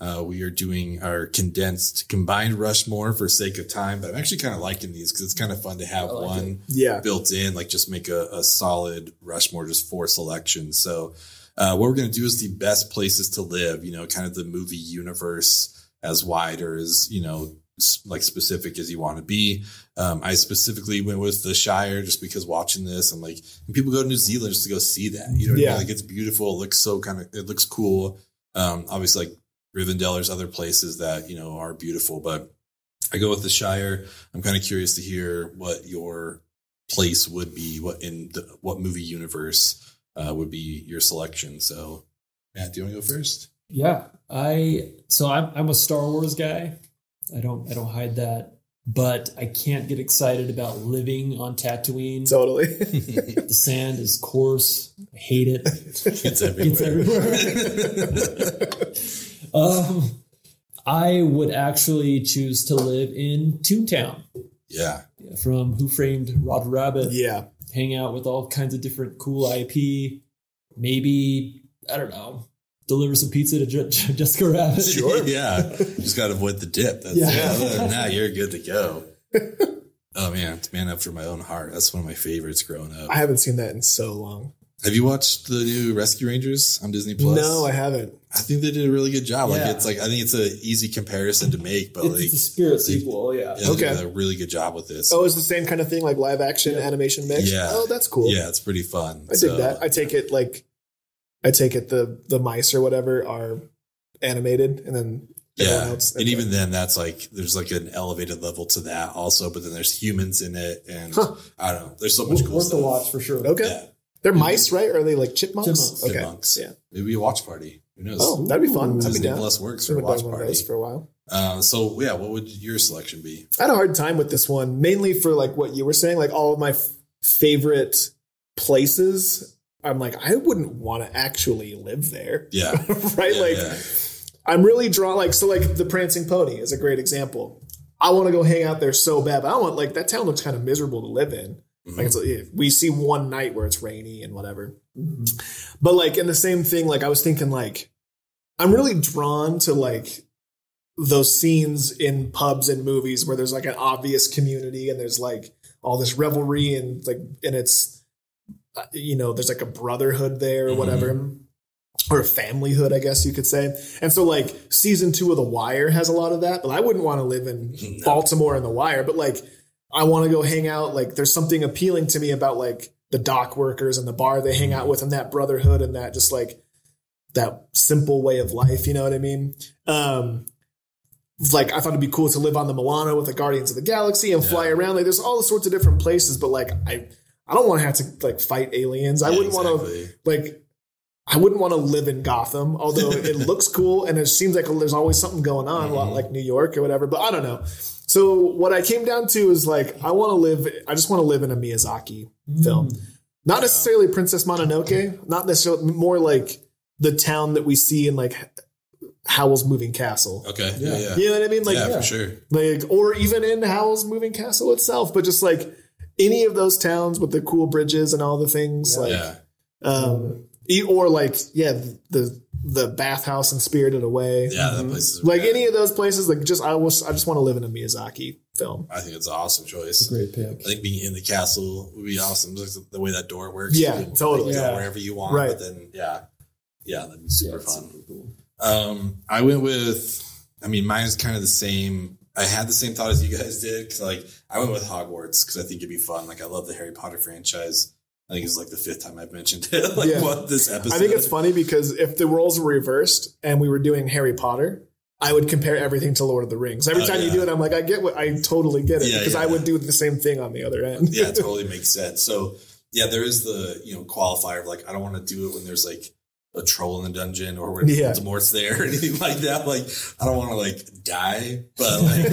S1: Uh, we are doing our condensed combined Rushmore for sake of time, but I'm actually kind of liking these because it's kind of fun to have one
S2: Yeah.
S1: built in, like just make a, a solid Rushmore, just four selections. So, uh, what we're going to do is the best places to live, you know, kind of the movie universe as wide or as, you know, like specific as you want to be. Um, I specifically went with the Shire just because watching this and like and people go to New Zealand just to go see that. You know, what I mean?
S2: Yeah.
S1: like it's beautiful. It looks so kind of, it looks cool. Um, obviously like Rivendell, there's other places that, you know, are beautiful, but I go with the Shire. I'm kind of curious to hear what your place would be, what in the, what movie universe uh, would be your selection. So, Matt, do you want to go first?
S3: Yeah, I so I'm I'm a Star Wars guy. I don't I don't hide that, but I can't get excited about living on Tatooine.
S2: Totally.
S3: the sand is coarse. I hate it.
S1: It's everywhere.
S3: It's everywhere. um, I would actually choose to live in Toontown
S1: yeah.
S3: from Who Framed Roger Rabbit.
S2: yeah.
S3: hang out with all kinds of different cool IP. Maybe I don't know, deliver some pizza to Je- Je- Jessica Rabbit. Sure.
S1: yeah. Just got to avoid the dip. That's
S3: Yeah.
S1: yeah. That, you're good to go. Oh man, it's man after my own heart. That's one of my favorites growing up.
S2: I haven't seen that in so long.
S1: Have you watched the new Rescue Rangers on Disney Plus?
S2: No, I haven't.
S1: I think they did a really good job. Like
S3: Yeah.
S1: it's like I think it's an easy comparison to make, but
S3: It's,
S1: like
S3: it's a spirit sequel, yeah.
S1: yeah,
S2: Okay.
S1: they did a really good job with this.
S2: Oh, it's the same kind of thing, like live action animation mix.
S1: Yeah.
S2: Oh, that's cool.
S1: Yeah, it's pretty fun.
S2: I dig
S1: So,
S2: that. I take it like, I take it the the mice or whatever are animated, and then
S1: Yeah,
S2: else.
S1: and even then, that's like there's like an elevated level to that also. But then there's humans in it, and
S2: Huh.
S1: I don't know. There's so much cool
S3: Worth the watch for sure.
S2: okay,
S1: Yeah.
S2: They're mice, right? Or are they like chipmunks?
S3: Chipmunks.
S2: Okay.
S1: Chipmunks.
S2: Yeah.
S1: Maybe a watch party. Who knows?
S2: Oh, that'd be fun. I'd be
S1: Disney. Plus works for a watch
S2: done one of
S1: party.
S2: for a while.
S1: Uh, so yeah, what would your selection be?
S2: I had a hard time with this one, mainly for like what you were saying, like all of my f- favorite places. I'm like, I wouldn't want to actually live there.
S1: Yeah.
S2: right?
S1: Yeah,
S2: like,
S1: yeah.
S2: I'm really drawn, like, so like the Prancing Pony is a great example. I want to go hang out there so bad, but I want, like, that town looks kind of miserable to live in.
S1: Mm-hmm.
S2: Like, it's, we see one night where it's rainy and whatever. But like, in the same thing, like, I was thinking, like, I'm really drawn to like those scenes in pubs and movies where there's like an obvious community and there's like all this revelry and like and it's Uh, you know there's like a brotherhood there or mm-hmm. whatever or a familyhood i guess you could say. And so like season two of the wire has a lot of that but i wouldn't want to live in baltimore in the wire but like i want to go hang out like there's something appealing to me about like the dock workers and the bar they hang out mm-hmm. with and that brotherhood and that just like that simple way of life you know what i mean? Um like I thought it'd be cool to live on the Milano with the Guardians of the Galaxy and fly around. Like there's all sorts of different places, but like I I don't want to have to like fight aliens. I
S1: Yeah,
S2: wouldn't want to like I wouldn't want to live in Gotham, although it looks cool and it seems like there's always something going on, a lot
S1: Mm-hmm.
S2: like New York or whatever. But I don't know. So what I came down to is like I want to live. I just want to live in a Miyazaki film, not necessarily Princess Mononoke, not necessarily more like the town that we see in like Howl's Moving Castle.
S1: Okay. Yeah. Yeah.
S2: You know what I mean? Like,
S1: yeah, for sure.
S2: like or even in Howl's Moving Castle itself, but just like any of those towns with the cool bridges and all the things, like,
S1: Yeah.
S2: um, or like, yeah, the the bathhouse and Spirited Away,
S1: Yeah, that place is
S2: like any of those places, like just I was I just want to live in a Miyazaki film.
S1: I think it's an awesome choice.
S3: Great pick.
S1: I think being in the castle would be awesome. Just the way that door works.
S2: Yeah,
S1: You
S2: totally.
S1: Go
S2: Yeah.
S1: wherever you want.
S2: Right.
S1: But then, yeah, yeah, that'd be super
S3: Yeah,
S1: fun.
S3: super cool.
S1: Um, I went with. I mean, mine's kind of the same. I had the same thought as you guys did because, like, I went with Hogwarts because I think it'd be fun. Like, I love the Harry Potter franchise. I think it's like the fifth time I've mentioned it. like,
S2: Yeah.
S1: what this episode?
S2: I think it's funny because if the roles were reversed and we were doing Harry Potter, I would compare everything to Lord of the Rings. Every
S1: Oh,
S2: time you do it, I'm like, I get what I totally get it
S1: Yeah,
S2: because I would do the same thing on the other end.
S1: yeah, it totally makes sense. So yeah, there is the you know qualifier of like I don't want to do it when there's like a troll in the dungeon or when
S2: Yeah.
S1: Voldemort's there or anything like that. Like I don't want to like die, but like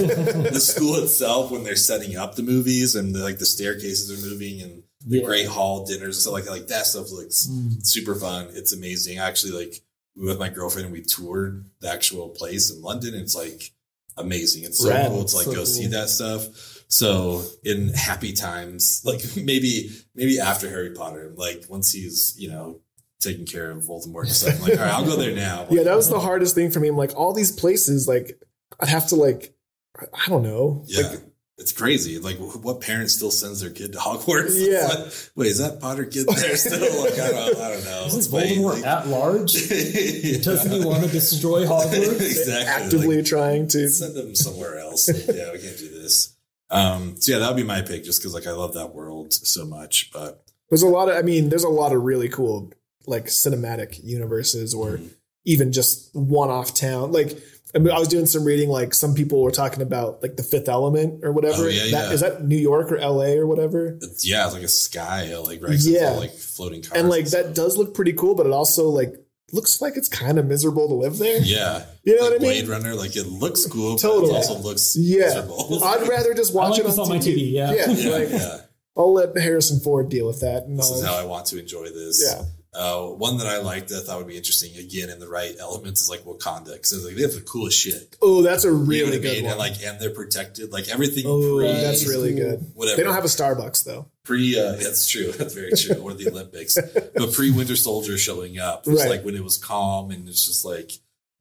S1: the school itself when they're setting up the movies and the, like the staircases are moving and the
S3: Yeah.
S1: Great Hall dinners and stuff like that. Like that stuff looks
S2: Mm.
S1: super fun. It's amazing. Actually, like we with my girlfriend, we toured the actual place in London. And it's like amazing. It's so
S2: Rad.
S1: cool to like
S3: So
S1: go see that stuff. So in happy times, like maybe maybe after Harry Potter, like once he's you know taking care of Voldemort and stuff, I'm like all right, I'll go there now.
S2: Yeah, that was the hardest thing for me. I'm like, all these places, like, I'd have to like, I don't know.
S1: Yeah.
S2: Like,
S1: it's crazy. Like, what parent still sends their kid to Hogwarts?
S2: Yeah.
S1: Like, wait, is that Potter kid there still? Like, I don't, I don't know.
S3: Isn't
S1: It's funny,
S3: Voldemort
S1: like-
S3: at large? Doesn't he want to destroy Hogwarts?
S1: exactly.
S2: actively
S1: Like,
S2: trying to.
S1: send them somewhere else. Like, yeah, we can't do this. Um, so yeah, that would be my pick, just because like I love that world so much. But
S2: There's a lot of, I mean, there's a lot of really cool, like, cinematic universes or
S1: Mm-hmm.
S2: even just one off town. Like, I, mean, I was doing some reading, like, some people were talking about, like, the fifth element or whatever.
S1: Oh, yeah,
S2: that,
S1: yeah.
S2: Is that New York or LA or whatever?
S1: it's, yeah, it's like a sky, like right, 'cause it's
S2: Yeah.
S1: all, like floating cars,
S2: And, like,
S1: stuff.
S2: that does look pretty cool, but it also, like, looks like it's kind of miserable to live there.
S1: Yeah,
S2: You know
S1: like
S2: what I mean?
S1: Blade Runner, like it looks cool,
S2: Totally.
S1: but it also looks
S2: Yeah.
S1: miserable.
S2: I'd rather just watch
S3: like
S2: it
S3: this
S2: on,
S3: on my TV, yeah.
S2: Yeah,
S1: yeah,
S2: like,
S1: yeah.
S2: I'll let Harrison Ford deal with that. And
S1: This is
S2: I'll-
S1: how I want to enjoy this.
S2: Yeah.
S1: Uh, one that I liked that I thought would be interesting again in the right elements is like Wakanda because like they have the coolest shit.
S2: oh, that's a
S1: You know
S2: really
S1: I
S2: good
S1: mean?
S2: one.
S1: And like, and they're protected. Like everything
S2: oh,
S1: pre,
S2: that's really good.
S1: whatever.
S2: They don't have a Starbucks though.
S1: pre. Uh, that's true. That's very true. or the Olympics, but pre Winter Soldier showing up. It's
S2: Right.
S1: like when it was calm and it's just like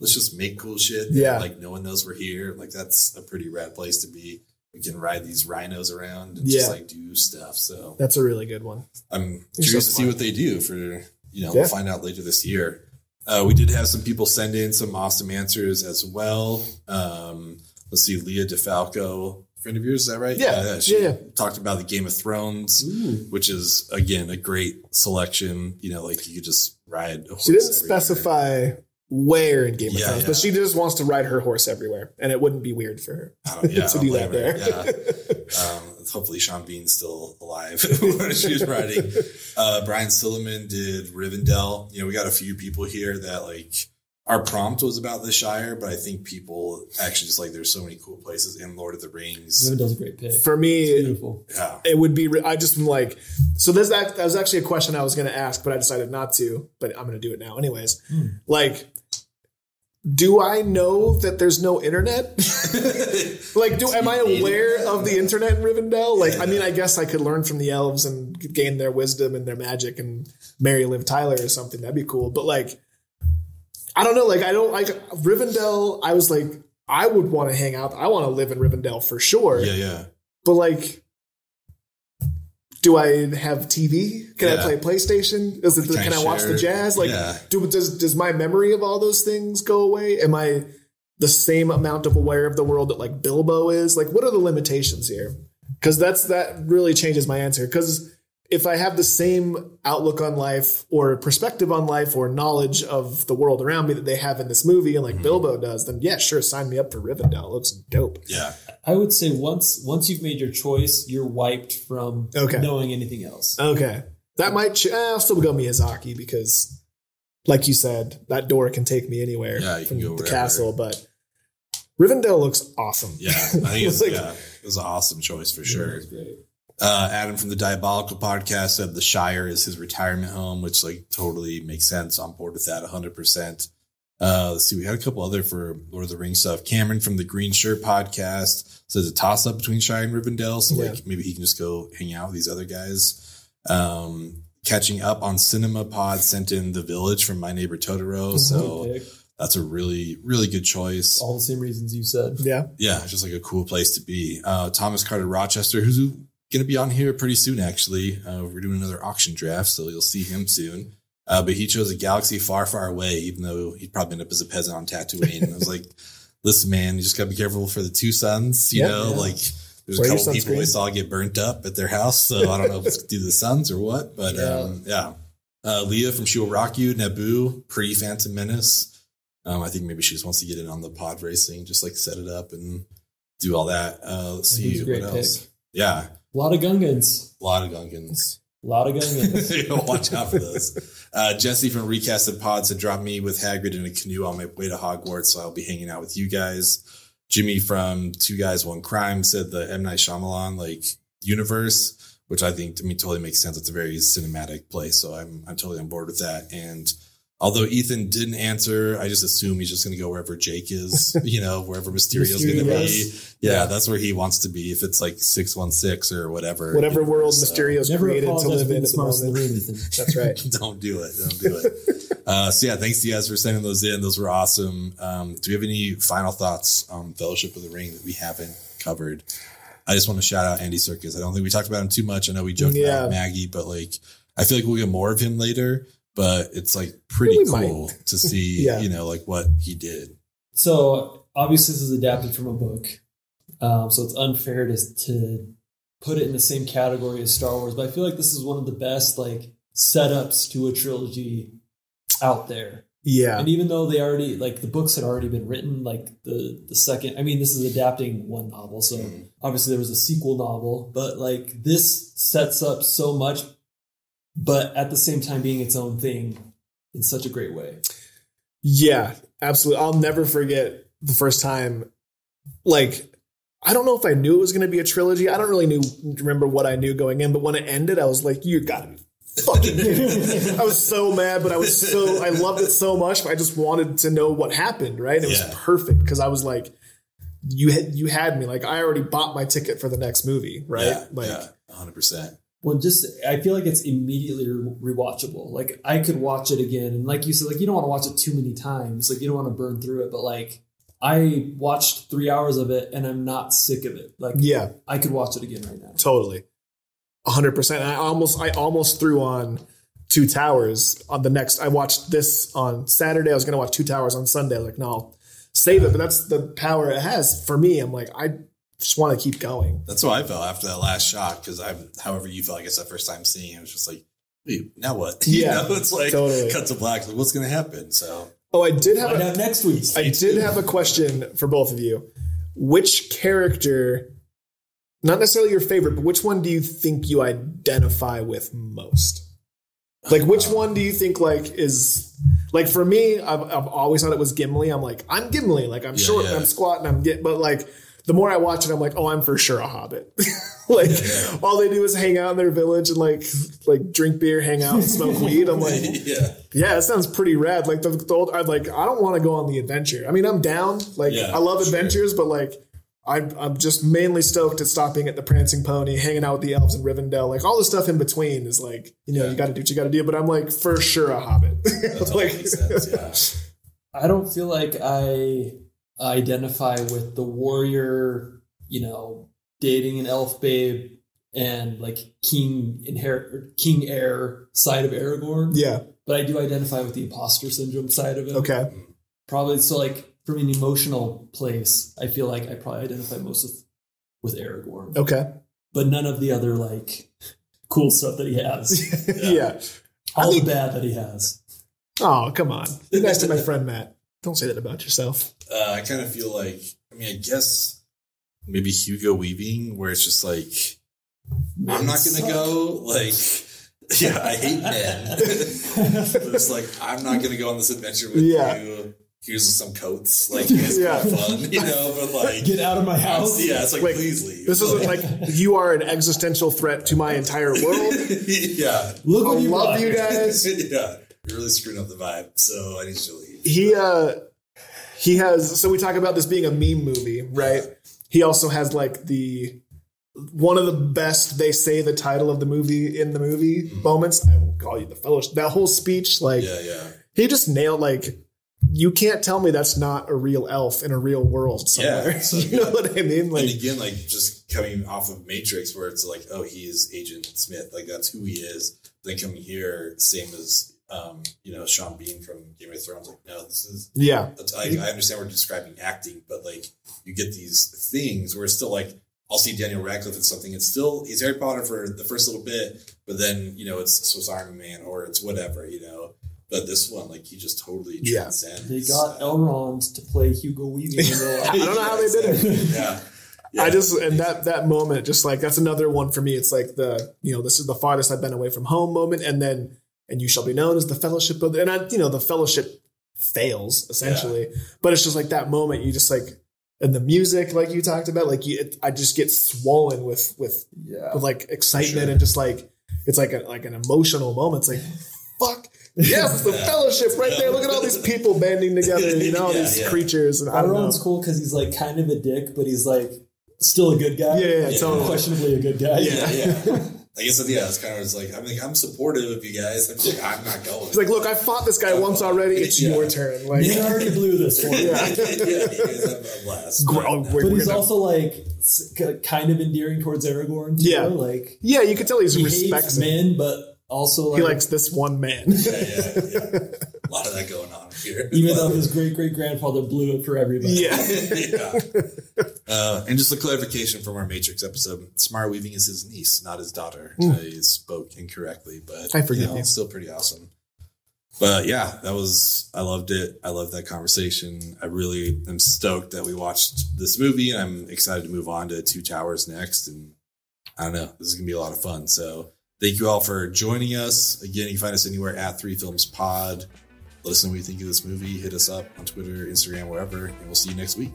S1: let's just make cool shit.
S2: Yeah.
S1: like no one knows we're here. Like that's a pretty rad place to be. We can ride these rhinos around and
S2: Yeah.
S1: just like do stuff. So
S2: That's a really good one.
S1: I'm
S2: You're
S1: curious
S2: so
S1: to see what they do for you know
S2: Yeah.
S1: we'll find out later this year. Uh, we did have some people send in some awesome answers as well. Um, let's see, Leah DeFalco, friend of yours, is that right?
S2: Yeah.
S1: she
S2: Yeah, yeah.
S1: talked about the Game of Thrones, which is again a great selection. You know, like you could just ride. A horse
S2: She didn't
S1: everywhere.
S2: specify where in Game of Thrones, but she just wants to ride her horse everywhere, and it wouldn't be weird for her
S1: yeah,
S2: to
S1: don't
S2: that there.
S1: Yeah. Um, hopefully Sean Bean's still alive when she was writing. Uh, Brian Silliman did Rivendell. You know, we got a few people here that like our prompt was about the Shire, but I think people actually just like there's so many cool places in Lord of the Rings.
S3: Rivendell's a great pick.
S2: For me,
S3: beautiful.
S1: Yeah.
S2: it would be. I just am like. So this that, that was actually a question I was going to ask, but I decided not to. But I'm going to do it now, anyways.
S3: Hmm.
S2: Like, do I know that there's no internet? like, do am I aware of the internet in Rivendell? Like, I mean, I guess I could learn from the elves and gain their wisdom and their magic and marry Liv Tyler or something. That'd be cool. But like, I don't know. Like, I don't like Rivendell. I was like, I would want to hang out. I want to live in Rivendell for sure.
S1: Yeah, yeah.
S2: But like, do I have TV? Can I play PlayStation? Is it,
S1: Can I
S2: can I watch the jazz? Like,
S1: Yeah.
S2: do does does my memory of all those things go away? Am I the same amount of aware of the world that like Bilbo is? Like, what are the limitations here? Because that's that really changes my answer. Because if I have the same outlook on life or perspective on life or knowledge of the world around me that they have in this movie and like
S1: Mm-hmm.
S2: Bilbo does, then yeah, sure, sign me up for Rivendell. It looks dope.
S1: Yeah.
S3: I would say once once you've made your choice, you're wiped from
S2: Okay.
S3: knowing anything else.
S2: Okay. That might, ch- eh, I'll still go Miyazaki because, like you said, that door can take me anywhere
S1: Yeah,
S2: from the
S1: wherever.
S2: castle. But Rivendell looks awesome.
S1: Yeah. I think it's,
S2: Like-
S1: yeah, it was an awesome choice for sure.
S3: That's great.
S1: Uh, Adam from the Diabolical podcast said the Shire is his retirement home, which like totally makes sense. On board with that 100%. Uh, let's see. We had a couple other for Lord of the Rings stuff. Cameron from the Green Shirt podcast says a toss up between Shire and Rivendell. So
S2: Yeah.
S1: like maybe he can just go hang out with these other guys. Um, catching up on Cinema Pod sent in The Village from My Neighbor Totoro. So
S3: pick.
S1: that's a really, really good choice.
S3: all the same reasons you said.
S2: Yeah.
S1: Yeah, it's just like a cool place to be. Uh, Thomas Carter Rochester, who's going to be on here pretty soon, actually. Uh, we're doing another auction draft, so you'll see him soon. Uh, but he chose a galaxy far, far away, even though he'd probably end up as a peasant on Tatooine. I was like, listen, man, you just got to be careful for the two suns, you
S2: Yeah.
S1: know?
S2: Yeah.
S1: Like, there's
S2: Wear
S1: a couple people we saw get burnt up at their house, so I don't know if it's due to the suns or what, but
S3: Yeah.
S1: um, yeah. Uh, Leah from She Will Rock You, Naboo, pre Phantom Menace. Um, I think maybe she just wants to get in on the pod racing, just like set it up and do all that. Uh, let's see what else.
S3: pick.
S1: Yeah,
S3: A lot of Gungans.
S1: a lot of Gungans.
S3: A lot of Gungans.
S1: Watch out for those. Uh, Jesse from Recasted Pods had dropped me with Hagrid in a canoe on my way to Hogwarts, so I'll be hanging out with you guys. Jimmy from Two Guys One Crime said the M Night Shyamalan like universe, which I think to me totally makes sense. It's a very cinematic place, so I'm I'm totally on board with that. And although Ethan didn't answer, I just assume he's just going to go wherever Jake is, you know, wherever Mysterio's going to be.
S2: Mysterious.
S1: Yeah, that's where he wants to be. If it's like six one six or whatever,
S2: Whatever world
S1: So-
S2: Mysterio's
S3: Never
S2: created to
S3: apologize
S2: live
S3: for
S2: in
S3: being
S2: the
S3: smartest in the
S2: moment.
S3: room,
S2: That's right.
S1: don't do it. Don't do it. uh, so yeah, thanks to you guys for sending those in. Those were awesome. Um, do we have any final thoughts on Fellowship of the Ring that we haven't covered? I just want to shout out Andy Serkis. I don't think we talked about him too much. I know we joked
S2: Yeah.
S1: about Maggie, but like I feel like we'll get more of him later. But it's like pretty
S2: We
S1: cool
S2: might.
S1: to see,
S2: Yeah.
S1: you know, like what he did.
S3: So obviously this is adapted from a book, um, so it's unfair to to put it in the same category as Star Wars. But I feel like this is one of the best like setups to a trilogy out there.
S2: Yeah.
S3: And even though they already like the books had already been written, like the the second, I mean, this is adapting one novel, so obviously there was a sequel novel, but like this sets up so much, but at the same time being its own thing in such a great way.
S2: Yeah, absolutely. I'll never forget the first time. Like, I don't know if I knew it was going to be a trilogy. I don't really knew remember what I knew going in, but when it ended, I was like, "You got be fucking kidding me." I was so mad, but I was so I loved it so much. I just wanted to know what happened. Right? And it
S1: Yeah.
S2: was perfect because I was like, "You had you had me." Like, I already bought my ticket for the next movie. Right?
S1: Yeah,
S2: like,
S1: yeah, hundred percent.
S3: Well, just I feel like it's immediately re- rewatchable. Like I could watch it again, and like you said, like you don't want to watch it too many times. Like you don't want to burn through it, but like I watched three hours of it, and I'm not sick of it. Like
S2: yeah.
S3: I could watch it again right now.
S2: Totally. hundred percent. I almost I almost threw on Two Towers on the next I watched this on Saturday. I was gonna watch Two Towers on Sunday. Like, no, I'll save it. But that's the power it has for me. I'm like, I just want to keep going.
S1: That's how I felt after that last shot because I'm, however you felt, I guess that first time seeing it, was just like, now what? You
S2: Yeah,
S1: know, it's like
S2: totally.
S1: cut to black. Like, what's going to happen? So
S2: Oh, I did have a,
S3: next week.
S2: I did have a question for both of you. Which character not necessarily your favorite, but which one do you think you identify with most? Like, which uh. one do you think like is like for me? I've, I've always thought it was Gimli. I'm like, I'm Gimli. Like, I'm
S1: Yeah,
S2: short,
S1: yeah.
S2: and I'm squat, and I'm get. But like, the more I watch it, I'm like, oh, I'm for sure a hobbit. like, all they do is hang out in their village and like, like drink beer, hang out, and smoke weed. I'm like,
S1: yeah.
S2: yeah, it sounds pretty rad. Like the, the old, I'm like, I don't want to go on the adventure. I mean, I'm down. Like,
S1: Yeah,
S2: I love
S1: sure.
S2: adventures, but like, I'm, I'm just mainly stoked at stopping at the Prancing Pony, hanging out with the elves in Rivendell. Like all the stuff in between is like, you know, you got to do what you got to do. But I'm like, for sure, a hobbit. like,
S3: I don't feel like I identify with the warrior, you know, dating an elf babe and like king inherit king heir side of Aragorn.
S2: Yeah.
S3: But I do identify with the imposter syndrome side of it.
S2: Okay.
S3: Probably so like from an emotional place, I feel like I probably identify most with with Aragorn.
S2: okay.
S3: But none of the other like cool stuff that he has.
S2: yeah.
S3: All the bad that he has.
S2: Oh, come on. Be nice to my friend Matt. Don't say that about yourself.
S1: Uh, I kind of feel like, I mean, I guess maybe Hugo Weaving, where it's just like, I'm not going to go. Like, yeah, I hate men. but it's like, I'm not going to go on this adventure with
S2: Yeah.
S1: you. Here's some coats. Like, you guys
S2: Yeah.
S1: fun, you know, but like,
S3: Get out of my house.
S1: yeah, it's like,
S2: Wait,
S1: please leave.
S2: This isn't like you are an existential threat to my entire world.
S1: yeah.
S3: Look
S2: I
S3: what you
S2: love
S3: brought.
S2: you guys.
S1: yeah. You're really screwing up the vibe. So I need you to leave.
S2: he uh he has so we talk about this being a meme movie right he also has like the one of the best they say the title of the movie in the movie moments i will call you the fellowship that whole speech like
S1: Yeah, yeah.
S2: he just nailed like you can't tell me that's not a real elf in a real world somewhere
S1: Yeah, so
S2: you know what i mean like
S1: and again, like just coming off of Matrix, where it's like, oh, he is Agent Smith, like that's who he is. Then coming here, same as um, you know Sean Bean from Game of Thrones. Like, no, this is
S2: yeah
S1: that's- I, I understand we're describing acting, but like you get these things where it's still like I'll see Daniel Radcliffe in something. It's still he's Harry Potter for the first little bit, but then you know it's Swiss Army Man or it's whatever, you know. But this one, like he just totally
S2: Yeah.
S3: They got Elrond to play Hugo Weaving in real life.
S2: i don't know how they did it
S1: yeah.
S2: I just and that that moment, just like that's another one for me. It's like the you know this is the farthest I've been away from home moment, and then and you shall be known as the fellowship of and I you know the fellowship fails essentially, but it's just like that moment you just like and the music like you talked about like you it, I just get swollen with with
S3: Yeah.
S2: with like excitement
S1: Sure.
S2: and just like it's like a like an emotional moment. It's like fuck. Yes, the fellowship right there. Look at all these people banding together, you know, all
S1: Yeah,
S2: these
S1: yeah.
S2: creatures. And I don't know.
S3: Elrond's cool because he's like kind of a dick, but he's like still a good guy.
S2: Yeah, yeah, totally.
S3: Questionably a good guy.
S1: yeah, yeah. I guess yeah, it's kind of it's like I'm like I'm supportive of you guys. I'm just like I'm not going.
S2: It's like, look, I fought this guy once already. It's
S1: Yeah.
S2: your turn. Like,
S3: He already blew this one.
S2: Yeah.
S1: yeah, you guys have a blast.
S2: Gr- oh, we're-
S3: But he's
S2: gonna-
S3: also like kind of endearing towards Aragorn. Too,
S2: Yeah.
S3: like
S2: yeah, you could tell he's
S3: he
S2: respects
S3: men, but also like,
S2: He likes this one man.
S1: yeah, yeah, yeah. A lot of that going on here.
S3: even though his great great grandfather blew it for everybody.
S2: yeah.
S1: yeah. Uh, and just a clarification from our Matrix episode: Samara Weaving is his niece, not his daughter. I spoke incorrectly, but
S2: I forgive
S1: you. Know. It's still pretty awesome. But yeah, that was I loved it. I loved that conversation. I really am stoked that we watched this movie, I'm excited to move on to Two Towers next. And I don't know, this is gonna be a lot of fun. So thank you all for joining us. Again, you can find us anywhere at Three Films Pod. Let us know what you think of this movie. Hit us up on Twitter, Instagram, wherever, and we'll see you next week.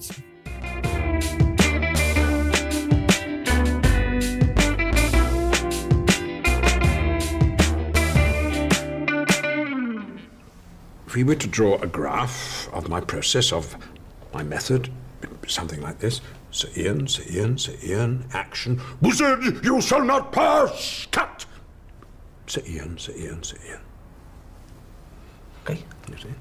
S9: If we were to draw a graph of my process, of my method, something like this Sir Ian, Sir Ian, Sir Ian, action. Wizard, you shall not pass! Cut! Sir Ian, Sir Ian, Sir Ian. Okay, you see?